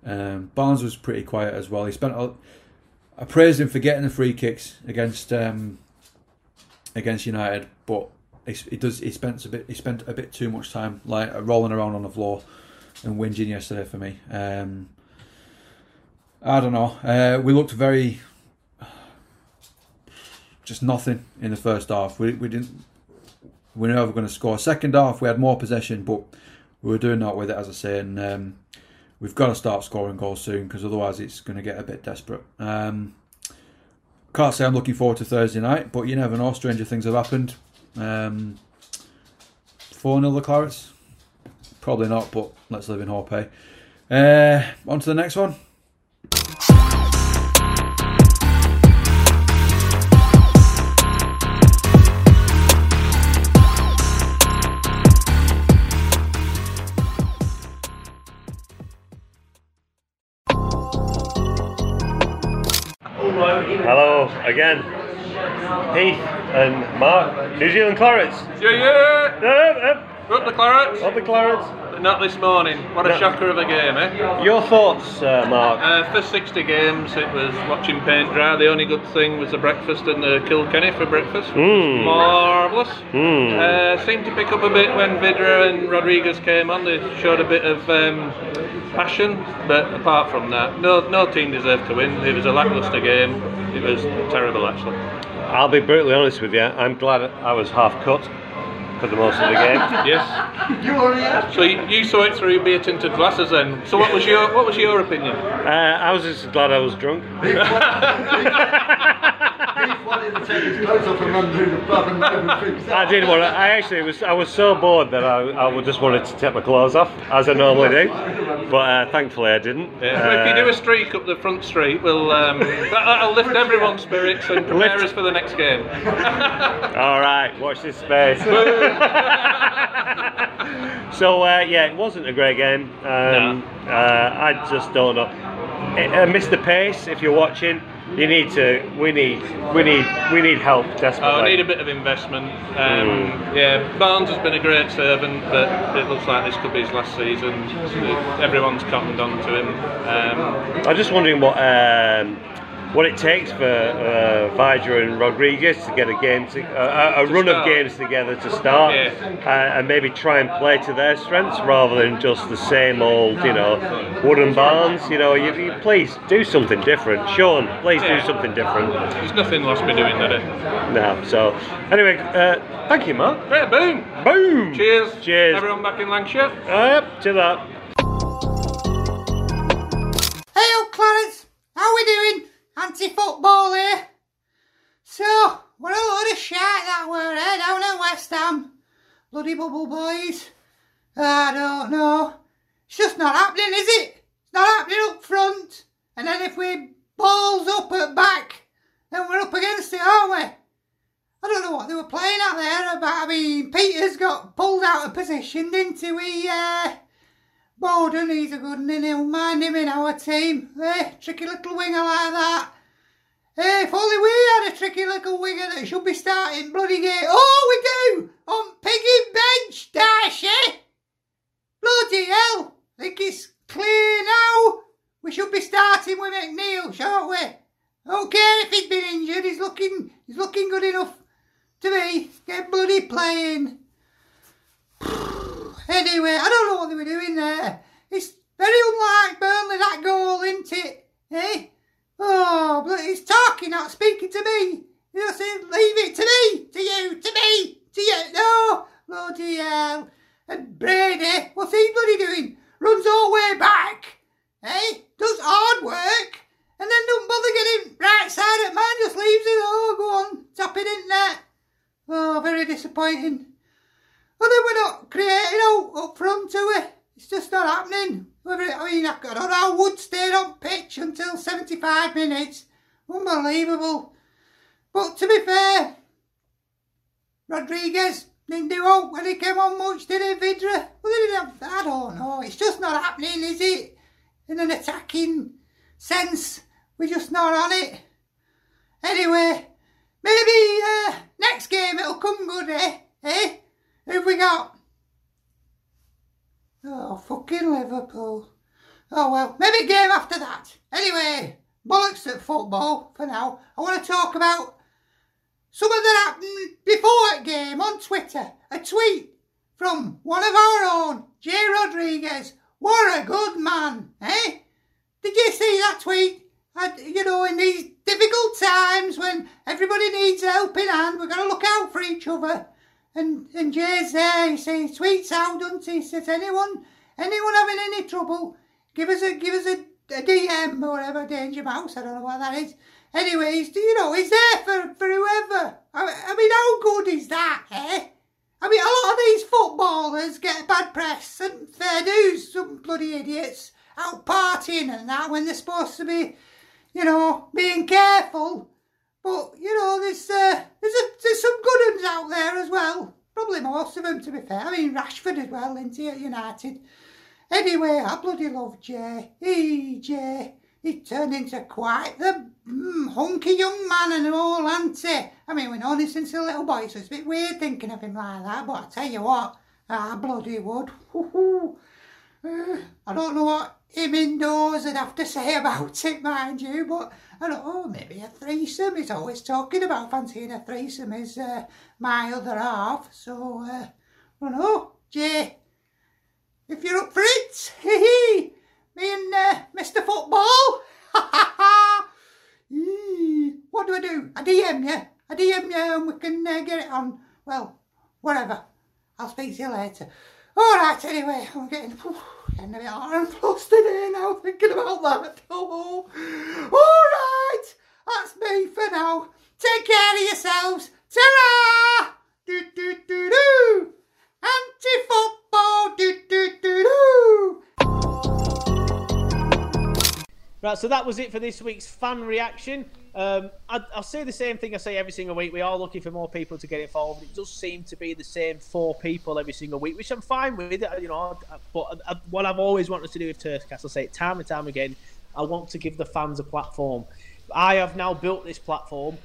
[SPEAKER 5] Um, Barnes was pretty quiet as well. He spent. I praised him for getting the free kicks against um, against United, but he, he does. He spent a bit. He spent a bit too much time like rolling around on the floor and whinging yesterday for me. Um, I don't know. Uh, we looked very just nothing in the first half. We we didn't. We were never going to score. Second half, we had more possession, but we were doing that with it, as I say, and um, we've got to start scoring goals soon because otherwise it's going to get a bit desperate. Um, can't say I'm looking forward to Thursday night, but you never know. Stranger things have happened. Um, 4 0 the Clarets? Probably not, but let's live in hope, eh? Uh, on to the next one.
[SPEAKER 6] Again. Heath and Mark, New Zealand Clarets.
[SPEAKER 7] Yeah, yeah. Up the Clarets.
[SPEAKER 6] Up the Clarets.
[SPEAKER 7] Not this morning. What a
[SPEAKER 6] No.
[SPEAKER 7] shocker of a game, eh?
[SPEAKER 6] Your thoughts, uh, Mark?
[SPEAKER 7] Uh, for 60 games, it was watching paint dry. The only good thing was the breakfast and the Kilkenny for breakfast.
[SPEAKER 6] Mm.
[SPEAKER 7] Marvellous.
[SPEAKER 6] Mm.
[SPEAKER 7] Uh, seemed to pick up a bit when Vydra and Rodriguez came on. They showed a bit of um, passion, but apart from that, no, no team deserved to win. It was a lacklustre game. It was terrible, actually.
[SPEAKER 6] I'll be brutally honest with you. I'm glad I was half cut for the most of the game. [laughs]
[SPEAKER 7] Yes. You were yeah. So you, you saw it through beer tinted glasses then. So what was your what was your opinion?
[SPEAKER 6] Uh, I was just glad I was drunk. [laughs] [laughs] [laughs] I did want to. I actually was. I was so bored that I, I just wanted to take my clothes off, as I normally do. But uh, thankfully, I didn't.
[SPEAKER 7] Yeah, well, if you do
[SPEAKER 6] Uh,
[SPEAKER 7] a streak up the front street, we'll um, [laughs] that, that'll lift everyone's spirits and prepare
[SPEAKER 6] Lift-
[SPEAKER 7] us for the next game. [laughs]
[SPEAKER 6] All right, watch this space. so uh, yeah, it wasn't a great game. Um, uh, I just don't know. I I missed the pace. If you're watching, you need to. We need. We need. We need help desperately.
[SPEAKER 7] Oh, I need a bit of investment. Um, Yeah, Barnes has been a great servant, but it looks like this could be his last season. Everyone's cottoned on to him. Um,
[SPEAKER 6] I'm just wondering what um, what it takes for uh, Vydra and Rodriguez to get a game, to, uh, a, a
[SPEAKER 7] To
[SPEAKER 6] run of games together to start,
[SPEAKER 7] Yeah.
[SPEAKER 6] uh, and maybe try and play to their strengths rather than just the same old, you know, Wood and Barnes. You know, you, you please do something different, Sean. Please
[SPEAKER 7] Yeah.
[SPEAKER 6] do something different.
[SPEAKER 7] there's nothing lost by doing that. eh?
[SPEAKER 6] No. So anyway, uh, thank you, Mark.
[SPEAKER 7] Right, boom.
[SPEAKER 6] Boom.
[SPEAKER 7] Cheers.
[SPEAKER 6] Cheers.
[SPEAKER 7] Everyone back in Lancashire.
[SPEAKER 6] Uh, yep. To that.
[SPEAKER 8] Hey, old Clarence, how we doing? Anti-football here. So, what a load of shite that were, eh, down at West Ham. Bloody bubble boys. I don't know. It's just not happening, is it? It's not happening up front. And then if we balls up at back, then we're up against it, aren't we? I don't know what they were playing out there about. I mean, Pieters got pulled out of position, didn't he? We, uh, Bowen, he's a good one, and he'll mind him in our team. Eh, tricky little winger like that. Eh, if only we had a tricky little winger that should be starting bloody game. Oh, we do! On Piggy bench, Darcy! Bloody hell! Think it's clear now? We should be starting with McNeil, shan't we? I don't care if he's been injured, he's looking he's looking good enough to be. Get bloody playing. Anyway, I don't know what they were doing there. It's very unlike Jay. He, turned into quite the mm, hunky young man and all, hasn't he? I mean, we've known him since a little boy, so it's a bit weird thinking of him like that. But I tell you what, I bloody would. Uh, [sighs] I don't know what him indoors would have to say [laughs] about it, mind you, but I don't know, maybe a threesome. He's always talking about fancying a threesome is uh, my other half. So, uh, I don't know, Jay, if you're up for it, [laughs] hee hee, me and uh, Mr. Football, ha ha ha. What do I do? I DM you, I DM you and we can uh, get it on, well, whatever. I'll speak to you later. All right, anyway, I'm getting, whew, getting a bit hot and flustered here now thinking about that. Oh, all right, that's me for now. Take care of yourselves. Ta-ra! Do, do, do, do. Anti-football. Do, do, do, do.
[SPEAKER 1] Right, so that was it for this week's fan reaction. Um, I, I'll say the same thing I say every single week. We are looking for more people to get involved. It does seem to be the same four people every single week, which I'm fine with. You know, but uh, what I've always wanted to do with Turfcast, I'll say it time and time again. I want to give the fans a platform. I have now built this platform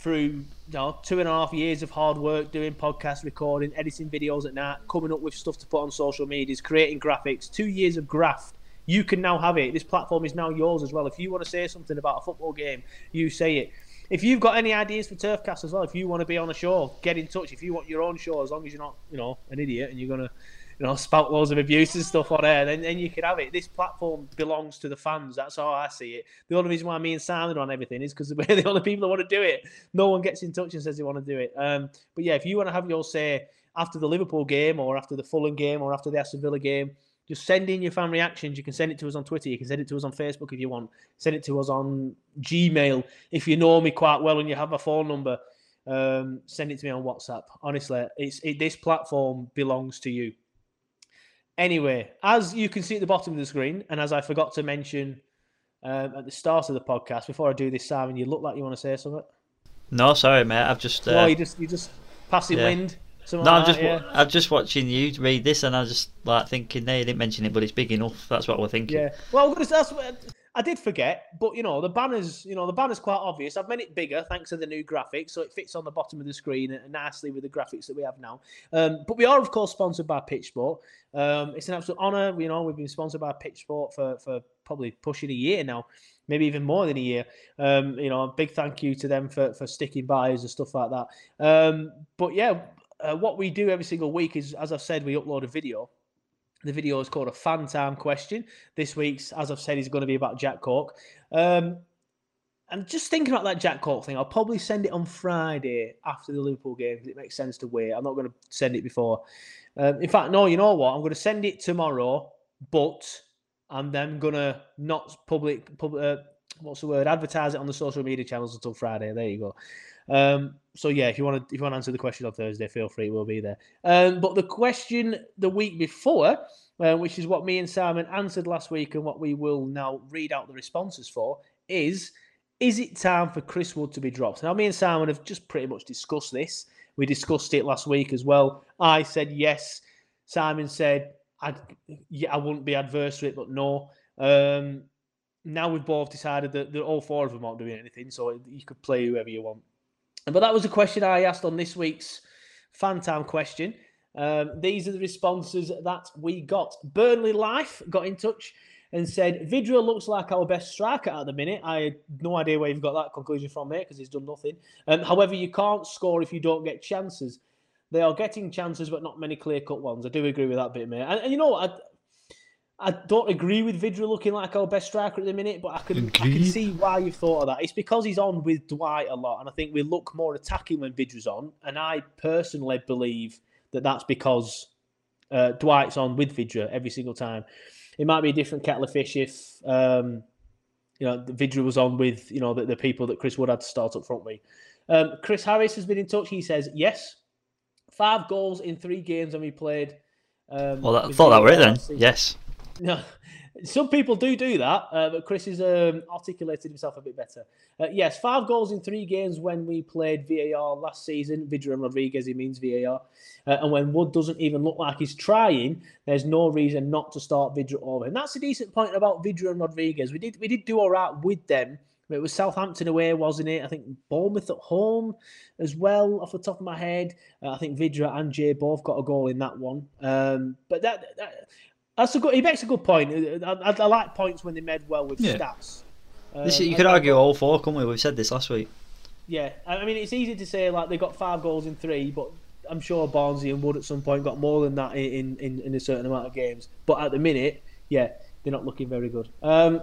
[SPEAKER 1] through you know, two and a half years of hard work doing podcast recording, editing videos at night, coming up with stuff to put on social medias, creating graphics, two years of graft. You can now have it. This platform is now yours as well. If you want to say something about a football game, you say it. If you've got any ideas for Turfcast as well, if you want to be on a show, get in touch. If you want your own show, as long as you're not, you know, an idiot and you're gonna you know, [laughs] spout loads of abuse and stuff on air, then, then you can have it. This platform belongs to the fans. That's how I see it. The only reason why me and Simon are on everything is because [laughs] we're the only people that want to do it. No one gets in touch and says they want to do it. Um, but yeah, if you want to have your say after the Liverpool game or after the Fulham game or after the Aston Villa game, just send in your fan reactions. You can send it to us on Twitter. You can send it to us on Facebook if you want. Send it to us on Gmail if you know me quite well and you have my phone number. Um, send it to me on WhatsApp. Honestly, it's it, this platform belongs to you. Anyway, as you can see at the bottom of the screen, and as I forgot to mention um, at the start of the podcast, before I do this, Simon, you look like you want to say something.
[SPEAKER 2] No, sorry, mate. I've just. Uh,
[SPEAKER 1] oh, you just you just passing
[SPEAKER 2] yeah.
[SPEAKER 1] wind.
[SPEAKER 2] No,
[SPEAKER 1] like
[SPEAKER 2] I'm just
[SPEAKER 1] that, yeah.
[SPEAKER 2] I'm just watching you read this, and I just like thinking, you didn't mention it, but it's big enough. That's what we're thinking.
[SPEAKER 1] Yeah. Well, that's what I did forget, but you know the banners. You know the banner's quite obvious. I've made it bigger thanks to the new graphics, so it fits on the bottom of the screen nicely with the graphics that we have now. Um, but we are, of course, sponsored by Pitch Sport. Um, it's an absolute honour. You know, we've been sponsored by Pitch Sport for for probably pushing a year now, maybe even more than a year. Um, you know, a big thank you to them for for sticking by us and stuff like that. Um, but yeah, uh, what we do every single week is, as I've said, we upload a video. The video is called a fan time question. This week's, as I've said, is going to be about Jack Cork. Um, and just thinking about that Jack Cork thing, I'll probably send it on Friday after the Liverpool game because it makes sense to wait. I'm not going to send it before. Um, in fact, no, you know what? I'm going to send it tomorrow, but I'm then going to not public, public uh, what's the word? Advertise it on the social media channels until Friday. There you go. Um, so yeah, if you want to if you want to answer the question on Thursday, feel free, we'll be there. Um, but the question the week before, uh, which is what me and Simon answered last week, and what we will now read out the responses for, is is it time for Chris Wood to be dropped? Now, me and Simon have just pretty much discussed this. We discussed it last week as well. I said yes. Simon said I'd, yeah, I wouldn't be adverse to it, but no. Um, now we've both decided that, that all four of them aren't doing anything, so you could play whoever you want. But that was a question I asked on this week's fan time question. Um, these are the responses that we got. Burnley Life got in touch and said, Vydra looks like our best striker at the minute. I had no idea where you've got that conclusion from, mate, because he's done nothing. Um, however, you can't score if you don't get chances. They are getting chances, but not many clear cut ones. I do agree with that bit, mate. And, and you know what? I, I don't agree with Vydra looking like our best striker at the minute, but I can, I can see why you've thought of that. It's because he's on with Dwight a lot, and I think we look more attacking when Vydra's on. And I personally believe that that's because uh, Dwight's on with Vydra every single time. It might be a different kettle of fish if um, you know Vydra was on with you know the, the, people that Chris Wood had to start up front with. Um, Chris Harris has been in touch. He says yes, five goals in three games when we played. Um,
[SPEAKER 2] well, I thought that were it then. Yes.
[SPEAKER 1] No, [laughs] some people do do that, uh, but Chris has um, articulated himself a bit better. Uh, yes, five goals in three games when we played VAR last season. Vydra and Rodriguez, he means VAR. Uh, and when Wood doesn't even look like he's trying, there's no reason not to start Vydra over. And that's a decent point about Vydra and Rodriguez. We did we did do all right with them. It was Southampton away, wasn't it? I think Bournemouth at home as well, off the top of my head. Uh, I think Vydra and Jay both got a goal in that one. Um, but that, that that's a good. He makes a good point. I, I, I like points when they made well with yeah. stats.
[SPEAKER 2] Um, this, you could argue all four, couldn't we? We said this last week.
[SPEAKER 1] Yeah, I mean it's easy to say like they got five goals in three, but I'm sure Barnsley and Wood at some point got more than that in, in, in a certain amount of games. But at the minute, yeah, they're not looking very good. Um,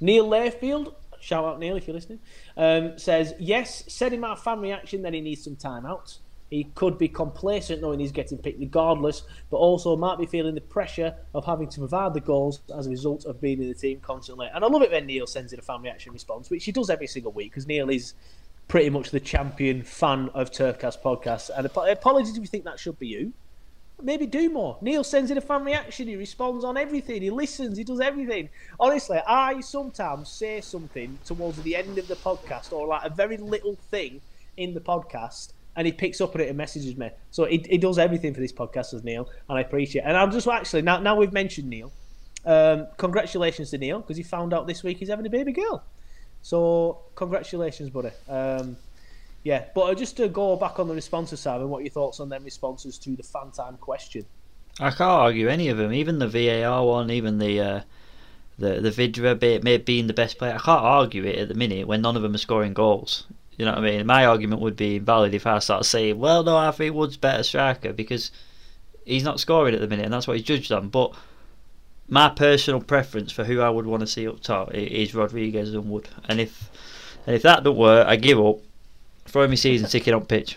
[SPEAKER 1] Neil Layfield, shout out Neil if you're listening, um, says yes. Said in my fan reaction that he needs some time out. He could be complacent knowing he's getting picked regardless, but also might be feeling the pressure of having to provide the goals as a result of being in the team constantly. And I love it when Neil sends in a fan reaction response, which he does every single week because Neil is pretty much the champion fan of Turfcast podcasts. And apologies if you think that should be you. Maybe do more. Neil sends in a fan reaction. He responds on everything. He listens. He does everything. Honestly, I sometimes say something towards the end of the podcast or like a very little thing in the podcast and he picks up on it and messages me. So he, he does everything for this podcast as Neil, and I appreciate it. And I'm just actually, now, now we've mentioned Neil, um, congratulations to Neil because he found out this week he's having a baby girl. So congratulations, buddy. Um, yeah, but just to go back on the responses, Simon, what your thoughts on them responses to the fan time question?
[SPEAKER 2] I can't argue any of them, even the VAR one, even the uh, the the maybe being the best player. I can't argue it at the minute when none of them are scoring goals. You know what I mean? My argument would be invalid if I start saying, "Well, no, I think Wood's better striker," because he's not scoring at the minute, and that's what he's judged on. But my personal preference for who I would want to see up top is Rodriguez and Wood, and if and if that don't work, I give up. Throw my season ticket on pitch.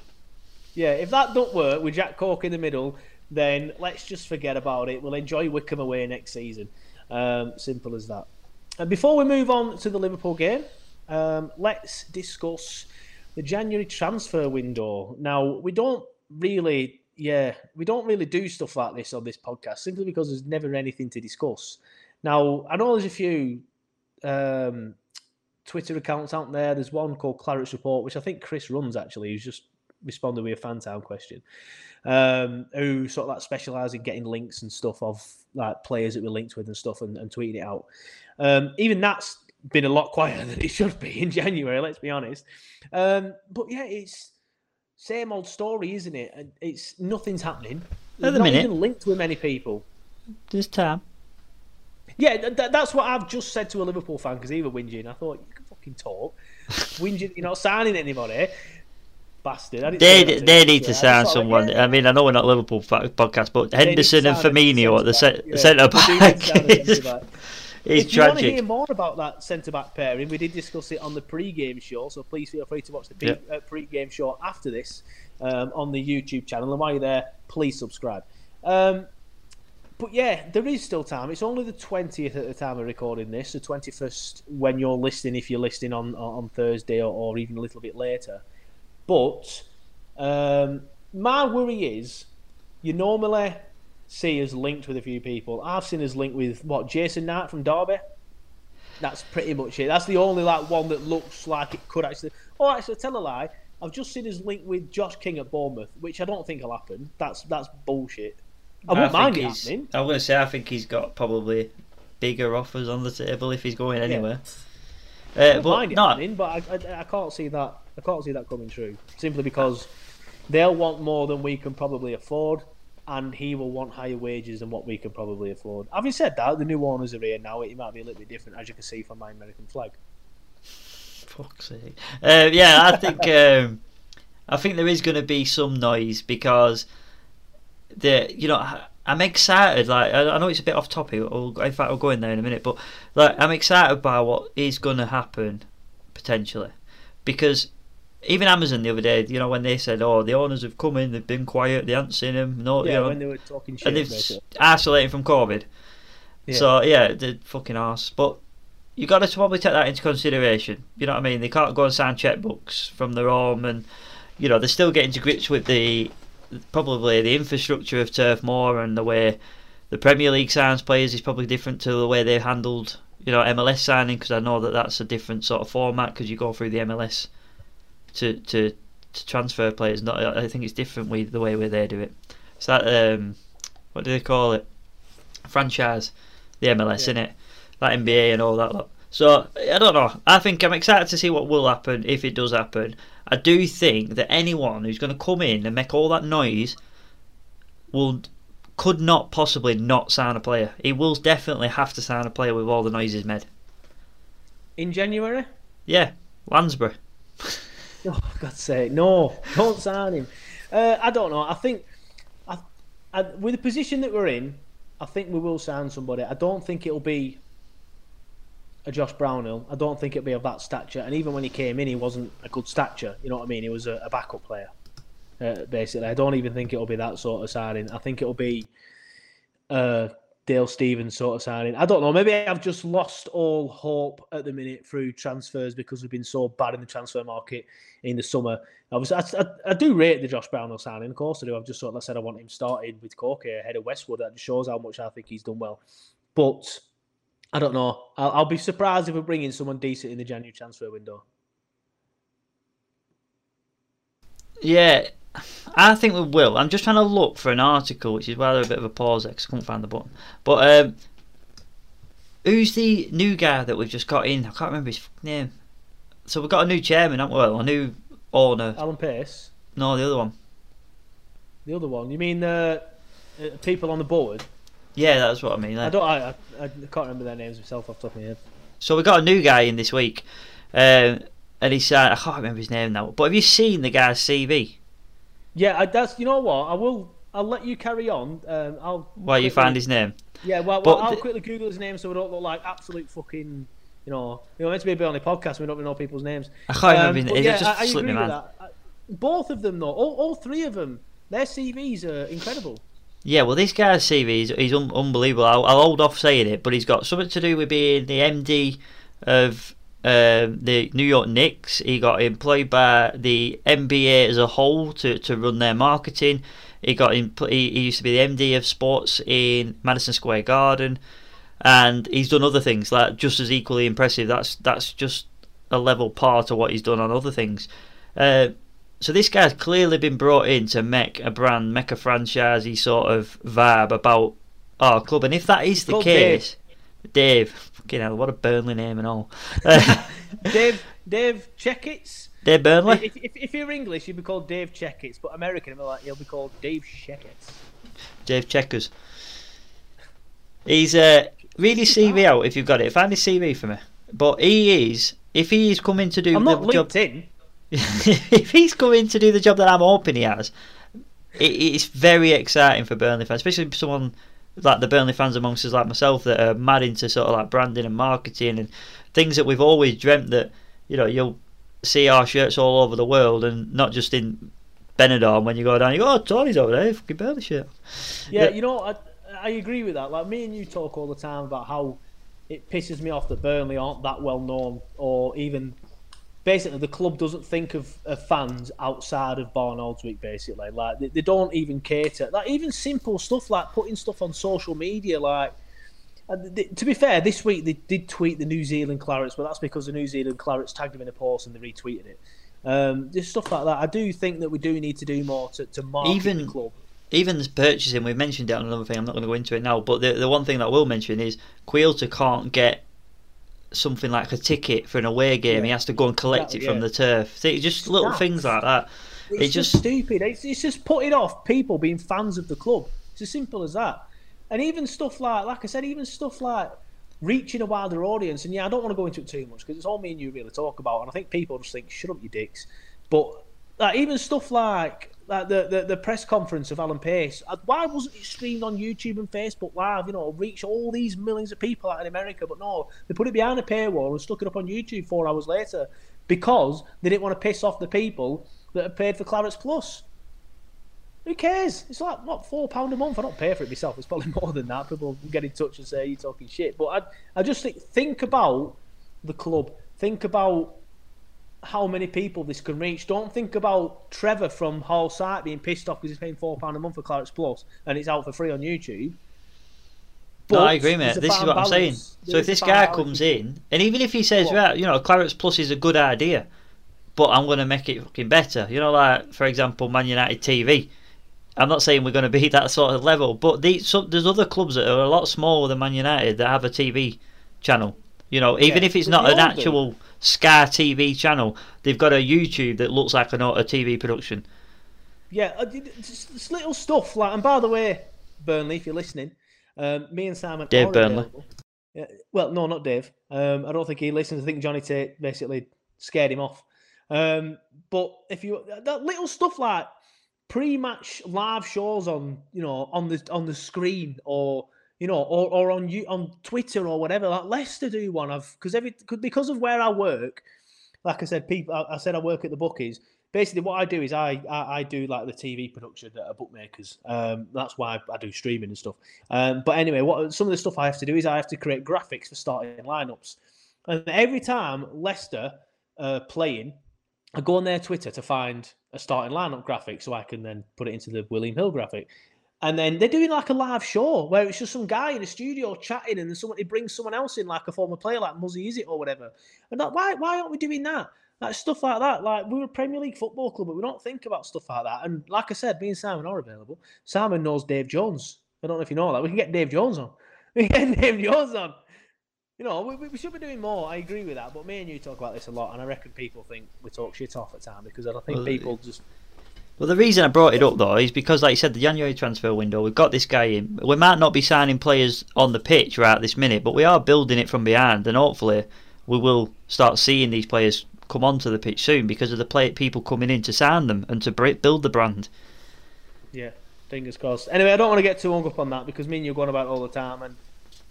[SPEAKER 1] Yeah, if that don't work with Jack Cork in the middle, then let's just forget about it. We'll enjoy Wycombe away next season. Um, simple as that. And before we move on to the Liverpool game, um, let's discuss the January transfer window. Now, we don't really, yeah, we don't really do stuff like this on this podcast simply because there's never anything to discuss. Now, I know there's a few um, Twitter accounts out there. There's one called Clarets Report, which I think Chris runs actually, who's just responded with a fan town question. Um, who sort of like specialise in getting links and stuff of like players that we're linked with and stuff and, and tweeting it out. Um, even that's been a lot quieter [laughs] than it should be in January, let's be honest. Um, but yeah, it's same old story, isn't it? It's nothing's happening.
[SPEAKER 2] At the
[SPEAKER 1] not
[SPEAKER 2] minute.
[SPEAKER 1] even linked with many people.
[SPEAKER 2] This time.
[SPEAKER 1] Yeah, th- th- that's what I've just said to a Liverpool fan because he was whinging. I thought you can fucking talk. [laughs] whinging, you're not signing anybody. Bastard. I
[SPEAKER 2] They they need to sign
[SPEAKER 1] I just thought,
[SPEAKER 2] someone.
[SPEAKER 1] yeah.
[SPEAKER 2] I mean, I know we're not Liverpool podcast, but Henderson and Firmino at the centre
[SPEAKER 1] They do need
[SPEAKER 2] back [laughs]
[SPEAKER 1] to sign a
[SPEAKER 2] is
[SPEAKER 1] centre-back.
[SPEAKER 2] is
[SPEAKER 1] if you want to hear more about that centre back pairing, we did discuss it on the pre-game show, so please feel free to watch the pre-
[SPEAKER 2] Yep.
[SPEAKER 1] uh, pre-game show after this um, on the YouTube channel. And while you're there, please subscribe. Um, but yeah, there is still time. It's only the 20th at the time of recording this, the 21st when you're listening, if you're listening on on Thursday or, or even a little bit later. But um, my worry is you normally see us linked with a few people. I've seen us linked with what Jason Knight from Derby. That's pretty much it. That's the only like one that looks like it could actually. Oh, actually, tell a lie. I've just seen his link with Josh King at Bournemouth, which I don't think will happen. That's that's bullshit. I wouldn't mind it happening.
[SPEAKER 2] I'm going to say I think he's got probably bigger offers on the table if he's going anywhere.
[SPEAKER 1] I
[SPEAKER 2] Uh,
[SPEAKER 1] wouldn't
[SPEAKER 2] but
[SPEAKER 1] mind it
[SPEAKER 2] not
[SPEAKER 1] happening, but I, I, I can't see that. I can't see that coming true. Simply because they'll want more than we can probably afford, and he will want higher wages than what we can probably afford. Having said that, the new owners are here now. It might be a little bit different, as you can see from my American flag.
[SPEAKER 2] fuck's sake. Uh, yeah, I think [laughs] um, I think there is going to be some noise because the you know I'm excited. Like I, know it's a bit off topic. Or in fact, I'll go in there in a minute. But like I'm excited by what is going to happen potentially because even Amazon the other day, you know, when they said, "Oh, the owners have come in, they've been quiet, they haven't seen him," no,
[SPEAKER 1] Yeah,
[SPEAKER 2] you know,
[SPEAKER 1] when they were talking shit,
[SPEAKER 2] and they've isolated from COVID.
[SPEAKER 1] Yeah.
[SPEAKER 2] So yeah, the fucking arse. But you got to probably take that into consideration. You know what I mean? They can't go and sign checkbooks from their home, and you know they're still getting to grips with the probably the infrastructure of Turf Moor and the way the Premier League signs players is probably different to the way they handled you know MLS signing because I know that that's a different sort of format because you go through the MLS to to to transfer players. Not I think it's different with the way where they do it. It's that um, what do they call it? Franchise, the MLS, in it, that NBA and all that lot. So I don't know. I think I'm excited to see what will happen if it does happen. I do think that anyone who's going to come in and make all that noise will could not possibly not sign a player. He will definitely have to sign a player with all the noises made.
[SPEAKER 1] in January.
[SPEAKER 2] Yeah, Lansbury. [laughs] [laughs]
[SPEAKER 1] Oh, God's sake, no! Don't sign him. Uh, I don't know. I think, I, I, with the position that we're in, I think we will sign somebody. I don't think it'll be a Josh Brownhill. I don't think it'll be of that stature. And even when he came in, he wasn't a good stature. You know what I mean? He was a, a backup player, uh, basically. I don't even think it'll be that sort of signing. I think it'll be uh, Dale Stephens sort of signing. I don't know. Maybe I've just lost all hope at the minute through transfers because we've been so bad in the transfer market in the summer. I, I, I do rate the Josh Brownhill signing. Of course, I do. I've just sort of said I want him started with Cork here ahead of Westwood. That just shows how much I think he's done well. But I don't know. I'll, I'll be surprised if we bring in someone decent in the January transfer window.
[SPEAKER 2] Yeah, I think we will. I'm just trying to look for an article, which is rather a bit of a pause because I couldn't find the button. But um, who's the new guy that we've just got in? I can't remember his name. so we've got a new chairman, haven't we? Well, a new owner.
[SPEAKER 1] Alan Pace.
[SPEAKER 2] No, the other one.
[SPEAKER 1] The other one. You mean uh, uh, people on the board?
[SPEAKER 2] Yeah, that's what I mean.
[SPEAKER 1] I don't. I, I, I can't remember their names myself off the top of my head.
[SPEAKER 2] So we've got a new guy in this week, um, and he's uh, I can't remember his name now. But have you seen the guy's CV?
[SPEAKER 1] Yeah, I, that's. You know what? I will. I'll let you carry on. Um, I'll.
[SPEAKER 2] Why you
[SPEAKER 1] quickly-
[SPEAKER 2] find his name?
[SPEAKER 1] Yeah, well, well I'll
[SPEAKER 2] the-
[SPEAKER 1] quickly Google his name so we don't look like absolute fucking. You know, you know, meant to be a bit on the podcast. We don't even know people's names.
[SPEAKER 2] I can't remember his
[SPEAKER 1] but Yeah,
[SPEAKER 2] just
[SPEAKER 1] I, I agree with
[SPEAKER 2] mind.
[SPEAKER 1] that. I- Both of them, though, all, all three of them, their CVs are incredible.
[SPEAKER 2] Yeah, well, this guy's CV is he's un- unbelievable. I'll, I'll hold off saying it, but he's got something to do with being the MD of um, the New York Knicks. He got employed by the NBA as a whole to, to run their marketing. He got in, he, he used to be the MD of sports in Madison Square Garden, and he's done other things like just as equally impressive. That's that's just a level part of what he's done on other things. Uh, so this guy's clearly been brought in to make a brand, make a franchisey sort of vibe about our club. And if that is the
[SPEAKER 1] called
[SPEAKER 2] case, Dave, fucking hell, what a Burnley name and all. [laughs]
[SPEAKER 1] Dave, Dave Checketts.
[SPEAKER 2] Dave Burnley?
[SPEAKER 1] If, if, if you're English, you'd be called Dave Checketts, but American, like, he'll be called Dave Checketts.
[SPEAKER 2] Dave Checkers. He's uh, read his CV out if you've got it. Find his CV for me. But he is, if he is coming to do
[SPEAKER 1] I'm
[SPEAKER 2] the
[SPEAKER 1] not
[SPEAKER 2] job,
[SPEAKER 1] LinkedIn. [laughs]
[SPEAKER 2] if he's coming to do the job that I'm hoping he has, it, it's very exciting for Burnley fans, especially someone like the Burnley fans amongst us, like myself, that are mad into sort of like branding and marketing and things that we've always dreamt that you know you'll see our shirts all over the world and not just in Benidorm when you go down. You go, oh, Tony's over there, fucking Burnley shirt.
[SPEAKER 1] Yeah, you know, I, I agree with that. Like me and you talk all the time about how it pisses me off that Burnley aren't that well known, or even basically the club doesn't think of, of fans outside of Barnoldswick. Basically, like they, they don't even cater. Like even simple stuff like putting stuff on social media. Like to be fair, this week they did tweet the New Zealand Clarets, but that's because the New Zealand Clarets tagged them in a post and they retweeted it. Um, just stuff like that. I do think that we do need to do more to, to market
[SPEAKER 2] Even-
[SPEAKER 1] the club.
[SPEAKER 2] even the purchasing, we've mentioned it on another thing. I'm not going to go into it now, but the the one thing that I will mention is Quilter can't get something like a ticket for an away game. He has to go and collect it from
[SPEAKER 1] yeah.
[SPEAKER 2] the turf. See, just little
[SPEAKER 1] Daft.
[SPEAKER 2] things like that.
[SPEAKER 1] It's
[SPEAKER 2] It
[SPEAKER 1] just,
[SPEAKER 2] just
[SPEAKER 1] stupid. It's, it's just putting off people being fans of the club. It's as simple as that. And even stuff like, like I said, even stuff like reaching a wider audience. And yeah, I don't want to go into it too much because it's all me and you really talk about. And I think people just think, shut up, you dicks. But like even stuff like like the, the, the press conference of Alan Pace. uh, Why wasn't it streamed on YouTube and Facebook Live? You know, reach all these millions of people out in America. But no, they put it behind a paywall and stuck it up on YouTube four hours later because they didn't want to piss off the people that had paid for Clarets Plus. Who cares? It's like what four pound a month. I don't pay for it myself. It's probably [laughs] more than that. People get in touch and say you're talking shit. But I, I just think think about the club. Think about how many people this can reach. Don't think about Trevor from Harle Syke being pissed off because he's paying four pound a month for Clarets Plus and it's out for free on YouTube.
[SPEAKER 2] no, I agree, mate. This is what I'm saying.
[SPEAKER 1] balance.
[SPEAKER 2] So if this guy
[SPEAKER 1] balance.
[SPEAKER 2] comes in, and even if he says, right, you know, Clarets Plus is a good idea, but I'm going to make it fucking better. You know, like for example, Man United TV. I'm not saying we're going to be [laughs] that sort of level, but these, so, there's other clubs that are a lot smaller than Man United that have a TV channel. You know, even
[SPEAKER 1] Yeah,
[SPEAKER 2] if it's not an
[SPEAKER 1] do.
[SPEAKER 2] actual Sky TV channel, they've got a YouTube that looks like an a TV production.
[SPEAKER 1] Yeah, uh, just, just little stuff like. And by the way, Burnley, if you're listening, um, me and Simon.
[SPEAKER 2] Dave Burnley.
[SPEAKER 1] Yeah, well, no, not Dave. Um, I don't think he listens. I think Johnny Tate basically scared him off. Um, but if you that little stuff like pre-match live shows on you know on the on the screen or you know or, or on you on Twitter or whatever like Leicester do one of because every 'cause- because of where I work like I said people I, I said I work at the bookies basically what I do is I, I I do like the TV production at bookmakers um that's why I, I do streaming and stuff um but anyway what some of the stuff I have to do is I have to create graphics for starting lineups and every time Leicester uh playing I go on their Twitter to find a starting lineup graphic so I can then put it into the William Hill graphic. And then they're doing like a live show where it's just some guy in a studio chatting and then someone he brings someone else in, like a former player like Muzzy Izzet or whatever. And like, why why aren't we doing that? Like stuff like that. Like we're a Premier League football club, but we don't think about stuff like that. And like I said, me and Simon are available. Simon knows Dave Jones. I don't know if you know that. We can get Dave Jones on. [laughs] We can get Dave Jones on. You know, we, we should be doing more. I agree with that. But me and you talk about this a lot, and I reckon people think we talk shit off at time because I think people just.
[SPEAKER 2] Well, the reason I brought it up though is because, like you said, the January transfer window, we've got this guy in. We might not be signing players on the pitch right this minute, but we are building it from behind, and hopefully we will start seeing these players come onto the pitch soon because of the play people coming in to sign them and to build the brand.
[SPEAKER 1] Yeah, fingers crossed. Anyway, I don't want to get too hung up on that because me and you're going about all the time. And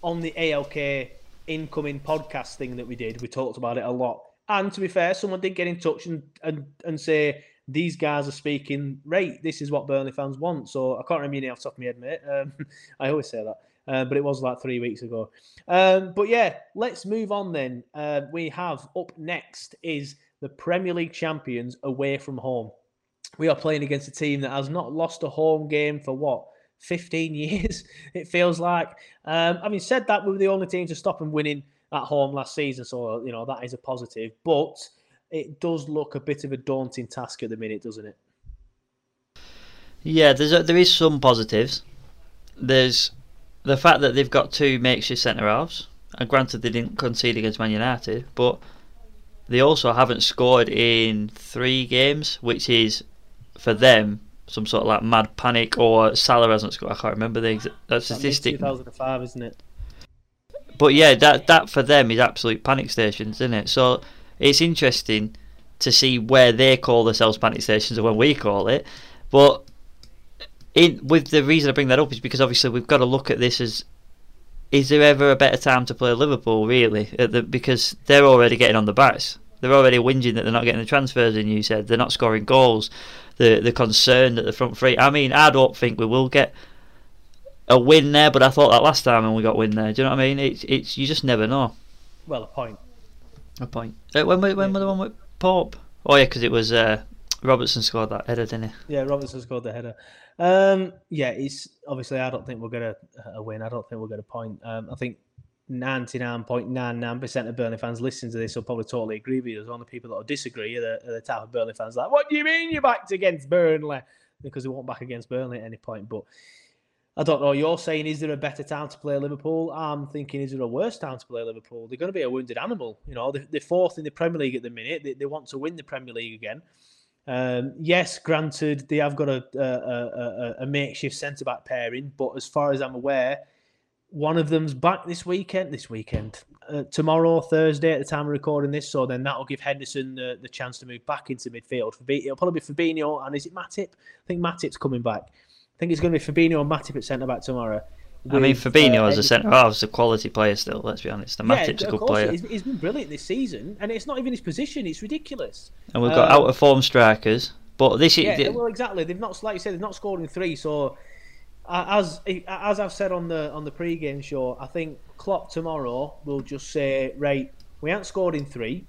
[SPEAKER 1] on the ALK incoming podcast thing that we did, we talked about it a lot. And to be fair, someone did get in touch and, and, and say, these guys are speaking, right, this is what Burnley fans want. So I can't remember your name off the top of my head, mate. Um, [laughs] I always say that. Uh, but it was like three weeks ago. Um, but yeah, let's move on then. Uh, we have up next is the Premier League champions away from home we are playing against a team that has not lost a home game for what 15 [laughs] years it feels like um, having said that we were the only team to stop them winning at home last season so you know that is a positive but it does look a bit of a daunting task at the minute doesn't it
[SPEAKER 2] Yeah, there's a, there is some positives. There's the fact that they've got two makeshift centre halves. And granted, they didn't concede against Man United, but they also haven't scored in three games, which is for them some sort of like mad panic. Or Salah hasn't scored. I can't remember the exa- that statistic.
[SPEAKER 1] 2005 isn't it
[SPEAKER 2] But yeah, that that for them is absolute panic stations, isn't it? So it's interesting to see where they call themselves panic stations and when we call it. But in with the reason I bring that up is because obviously we've got to look at this as is there ever a better time to play Liverpool really? The, because they're already getting on the backs. They're already whinging that they're not getting the transfers in. You said they're not scoring goals. The the concern that the front three. I mean, I don't think we will get a win there, but I thought that last time when we got win there. Do you know what I mean? It's it's you just never know.
[SPEAKER 1] well a point
[SPEAKER 2] A point. Uh, when when, when were the one with Pope? Oh yeah, because it was uh, Robertson scored that header, didn't he?
[SPEAKER 1] Yeah, Robertson scored the header. Um, yeah, it's obviously I don't think we'll get a, a win. I don't think we'll get a point. Um, I think ninety nine point nine nine percent of Burnley fans listening to this will probably totally agree with you. There's only people that will disagree are the, are the type of Burnley fans like, "What do you mean you backed against Burnley?" Because they won't back against Burnley at any point. But I don't know. You're saying is there a better time to play Liverpool? I'm thinking is there a worse time to play Liverpool? They're going to be a wounded animal. You know, they're, fourth in the Premier League at the minute. They, they want to win the Premier League again. Um, yes, granted, they have got a, a, a, a makeshift centre back pairing, but as far as I'm aware, one of them's back this weekend. This weekend, uh, tomorrow, Thursday, at the time of recording this. So then that'll give Henderson the, the chance to move back into midfield. Fabi- It'll probably be Fabinho and is it Matip? I think Matip's coming back. I think it's going to be Fabinho and Matip at centre back tomorrow.
[SPEAKER 2] I mean,
[SPEAKER 1] with,
[SPEAKER 2] Fabinho
[SPEAKER 1] uh,
[SPEAKER 2] as a centre half is a quality player still. Let's be honest. The Matip's a
[SPEAKER 1] of
[SPEAKER 2] good player,
[SPEAKER 1] He's, he's been brilliant this season, and it's not even his position. It's ridiculous.
[SPEAKER 2] and we've got
[SPEAKER 1] Um,
[SPEAKER 2] out of form strikers. But this is
[SPEAKER 1] Yeah, well, exactly. They've not, like you said, they've not scored in three. So, uh, as as I've said on the on the pre-game show, I think Klopp tomorrow will just say, right, we haven't scored in three.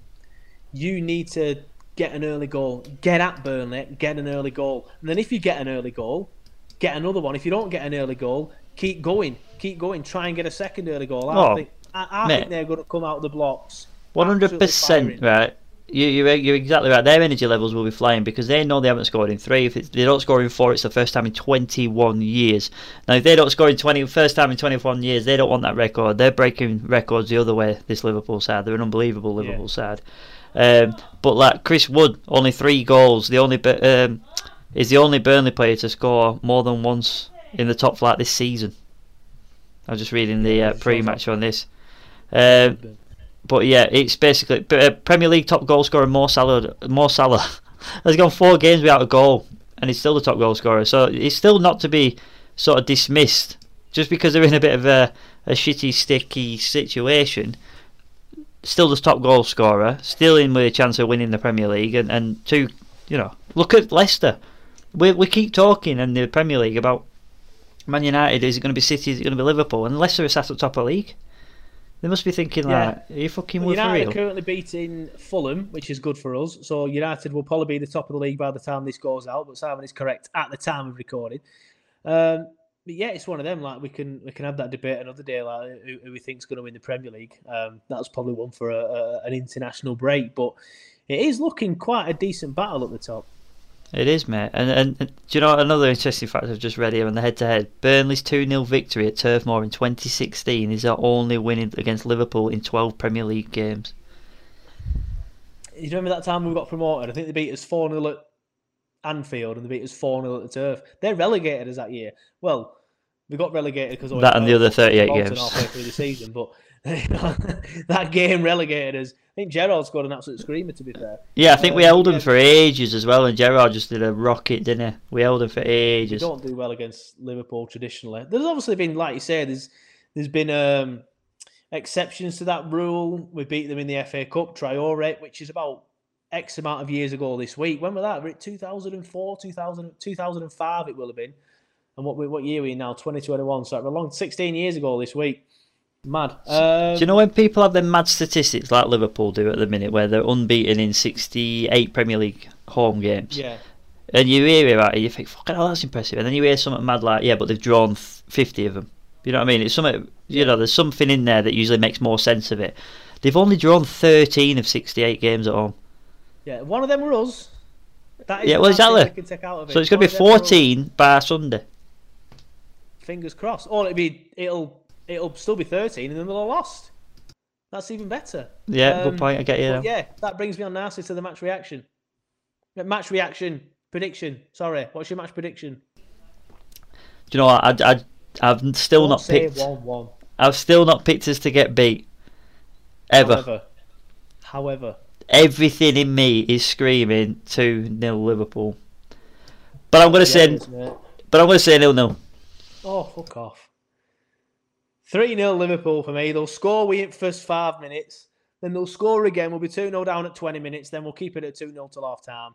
[SPEAKER 1] You need to get an early goal. Get at Burnley, get an early goal, and then if you get an early goal, get another one. If you don't get an early goal, keep going, keep going. Try and get a second early goal. I
[SPEAKER 2] Oh,
[SPEAKER 1] think I, I think they're going to come out of the blocks.
[SPEAKER 2] One hundred percent right? You, you're, you're exactly right. Their energy levels will be flying because they know they haven't scored in three. If it's, they don't score in four, it's the first time in 21 years. Now, if they don't score in 20, first time in 21 years, they don't want that record. They're breaking records the other way. This Liverpool side, they're an unbelievable Liverpool side. Um, but like Chris Wood, only three goals. The only um, is the only Burnley player to score more than once in the top flight this season. I was just reading the uh, pre-match on this. Um, but yeah, it's basically uh, Premier League top goal scorer Mo Salah. Mo Salah [laughs] has gone four games without a goal, and he's still the top goal scorer. So it's still not to be sort of dismissed just because they're in a bit of a, a shitty, sticky situation. Still the top goal scorer, still in with a chance of winning the Premier League, and, and two, you know, look at Leicester. We we keep talking in the Premier League about Man United. Is it going to be City? Is it going to be Liverpool? And Leicester are sat at top of the league. They must be thinking
[SPEAKER 1] Yeah.
[SPEAKER 2] like, are you fucking
[SPEAKER 1] Well,
[SPEAKER 2] with
[SPEAKER 1] United are currently beating Fulham, which is good for us. So United will probably be the top of the league by the time this goes out. But Simon is correct at the time of recording. Um, but yeah, it's one of them. Like we can we can have that debate another day. Like who, who we think's going to win the Premier League. Um, that's probably one for a, a, an international break. But it is looking quite a decent battle at the top.
[SPEAKER 2] It is, mate. And, and, and do you know another interesting fact I've just read here on the head to head? Burnley's 2 0 victory at Turf Moor in 2016 is their only win against Liverpool in 12 Premier League games.
[SPEAKER 1] You remember that time we got promoted? I think they beat us 4 0 at Anfield and they beat us 4 0 at the turf. They're relegated us that year. Well, we got relegated because
[SPEAKER 2] That and the other 38 games.
[SPEAKER 1] halfway through the season, but [laughs] that game relegated us. I think Gerrard scored an absolute screamer. To be fair,
[SPEAKER 2] Yeah, I think we
[SPEAKER 1] Um,
[SPEAKER 2] held them
[SPEAKER 1] yeah,
[SPEAKER 2] for ages as well, and Gerrard just did a rocket, didn't he? We held them for ages.
[SPEAKER 1] We don't do well against Liverpool traditionally. There's obviously been, like you say, there's there's been um, exceptions to that rule. We beat them in the FA Cup, Traore, which is about X amount of years ago this week. When was that? Were it 2004, 2000, 2005 it will have been. And what what year are we in now? 2021. So a long 16 years ago this week. Mad. Um,
[SPEAKER 2] do you know when people have their mad statistics like Liverpool do at the minute, where they're unbeaten in 68 Premier League home games?
[SPEAKER 1] Yeah.
[SPEAKER 2] And you hear about it, you think, fucking hell, that's impressive. And then you hear something mad like, yeah, but they've drawn 50 of them. You know what I mean? It's something, you know, there's something in there that usually makes more sense of it. They've only drawn 13 of 68 games at home.
[SPEAKER 1] Yeah, one of them were us. That is
[SPEAKER 2] Yeah, well, exactly.
[SPEAKER 1] can take out of it.
[SPEAKER 2] So it's going to be
[SPEAKER 1] of them were us.
[SPEAKER 2] 14 by Sunday.
[SPEAKER 1] Fingers crossed. Or it'll be it'll it'll still be thirteen, and then they'll have lost. That's even better.
[SPEAKER 2] Yeah, good point, I get you.
[SPEAKER 1] Yeah, that brings me on nicely to the match reaction. Uh, Match reaction prediction. Sorry, what's your match prediction?
[SPEAKER 2] Do you know what? I, I, I've still
[SPEAKER 1] Don't
[SPEAKER 2] not
[SPEAKER 1] say
[SPEAKER 2] picked.
[SPEAKER 1] one-one.
[SPEAKER 2] I've still not picked us to get beat. Ever.
[SPEAKER 1] However, however,
[SPEAKER 2] Everything in me is screaming 2 0 Liverpool. But I'm going to
[SPEAKER 1] Yeah,
[SPEAKER 2] say.
[SPEAKER 1] it is, mate.
[SPEAKER 2] But I'm going to say nil nil.
[SPEAKER 1] Oh, fuck off. 3 0 Liverpool for me. They'll score we in first five minutes. Then they'll score again. We'll be 2 0 down at 20 minutes. Then we'll keep it at 2 0 till half time.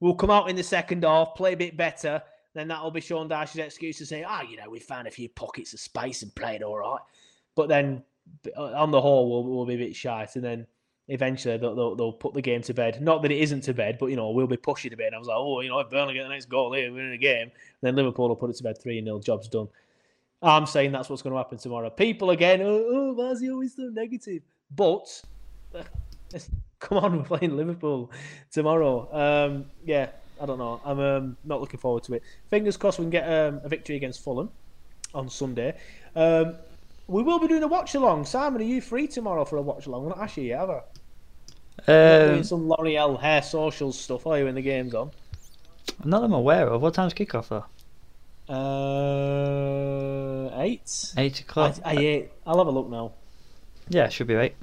[SPEAKER 1] We'll come out in the second half, play a bit better. Then that'll be Sean Dyche's excuse to say, ah, you know, we found a few pockets of space and played all right. But then uh, on the whole, we'll, we'll be a bit shite. And then eventually they'll, they'll, they'll put the game to bed. Not that it isn't to bed, but, you know, we'll be pushing a bit. And I was like, oh, you know, if Burnley get the next goal here, we're in a game. then Liverpool will put it to bed 3 0, job's done. I'm saying that's what's going to happen tomorrow. People again, oh, oh why is he always so negative? But [laughs] come on, [laughs] we're playing Liverpool tomorrow. Um, yeah, I don't know. I'm um, not looking forward to it. Fingers crossed we can get um, a victory against Fulham on Sunday. Um, we will be doing a watch along. Simon, are you free tomorrow for a watch along? Not actually yet, have I? Not doing
[SPEAKER 2] Um,
[SPEAKER 1] some L'Oreal hair socials stuff, are you, when the game's on?
[SPEAKER 2] not that I'm aware of. What time's kick off though?
[SPEAKER 1] Uh, eight?
[SPEAKER 2] 8 o'clock.
[SPEAKER 1] I, I eight. I'll have a look now.
[SPEAKER 2] Yeah, should be right.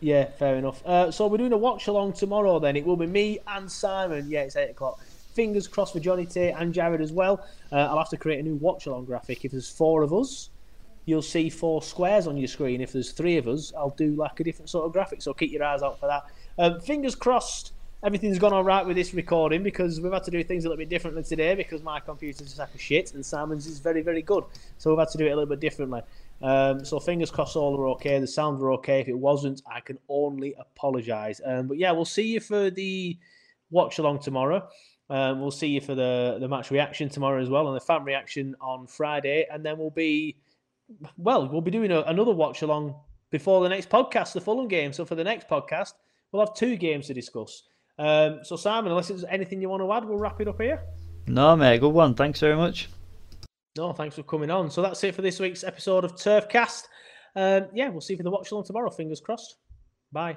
[SPEAKER 1] Yeah, fair enough. Uh, so we're doing a watch along tomorrow. Then it will be me and Simon. Yeah, it's eight o'clock. Fingers crossed for Johnny T and Jared as well. Uh, I'll have to create a new watch along graphic. If there's four of us, you'll see four squares on your screen. If there's three of us, I'll do like a different sort of graphic. So keep your eyes out for that. Um, fingers crossed. Everything's gone all right with this recording because we've had to do things a little bit differently today because my computer's a sack of shit and Simon's is very, very good. So we've had to do it a little bit differently. Um, so fingers crossed all are okay. The sound were okay. If it wasn't, I can only apologise. Um, but yeah, we'll see you for the watch along tomorrow. Um, we'll see you for the the match reaction tomorrow as well, and the fan reaction on Friday, and then we'll be well, we'll be doing a, another watch along before the next podcast, the Fulham game. So for the next podcast, we'll have two games to discuss. Um, so Simon, unless there's anything you want to add, we'll wrap it up here.
[SPEAKER 2] No, mate, good one. Thanks very much.
[SPEAKER 1] No, thanks for coming on. So that's it for this week's episode of Turfcast. Um, yeah, we'll see you for the watch along tomorrow. Fingers crossed. Bye.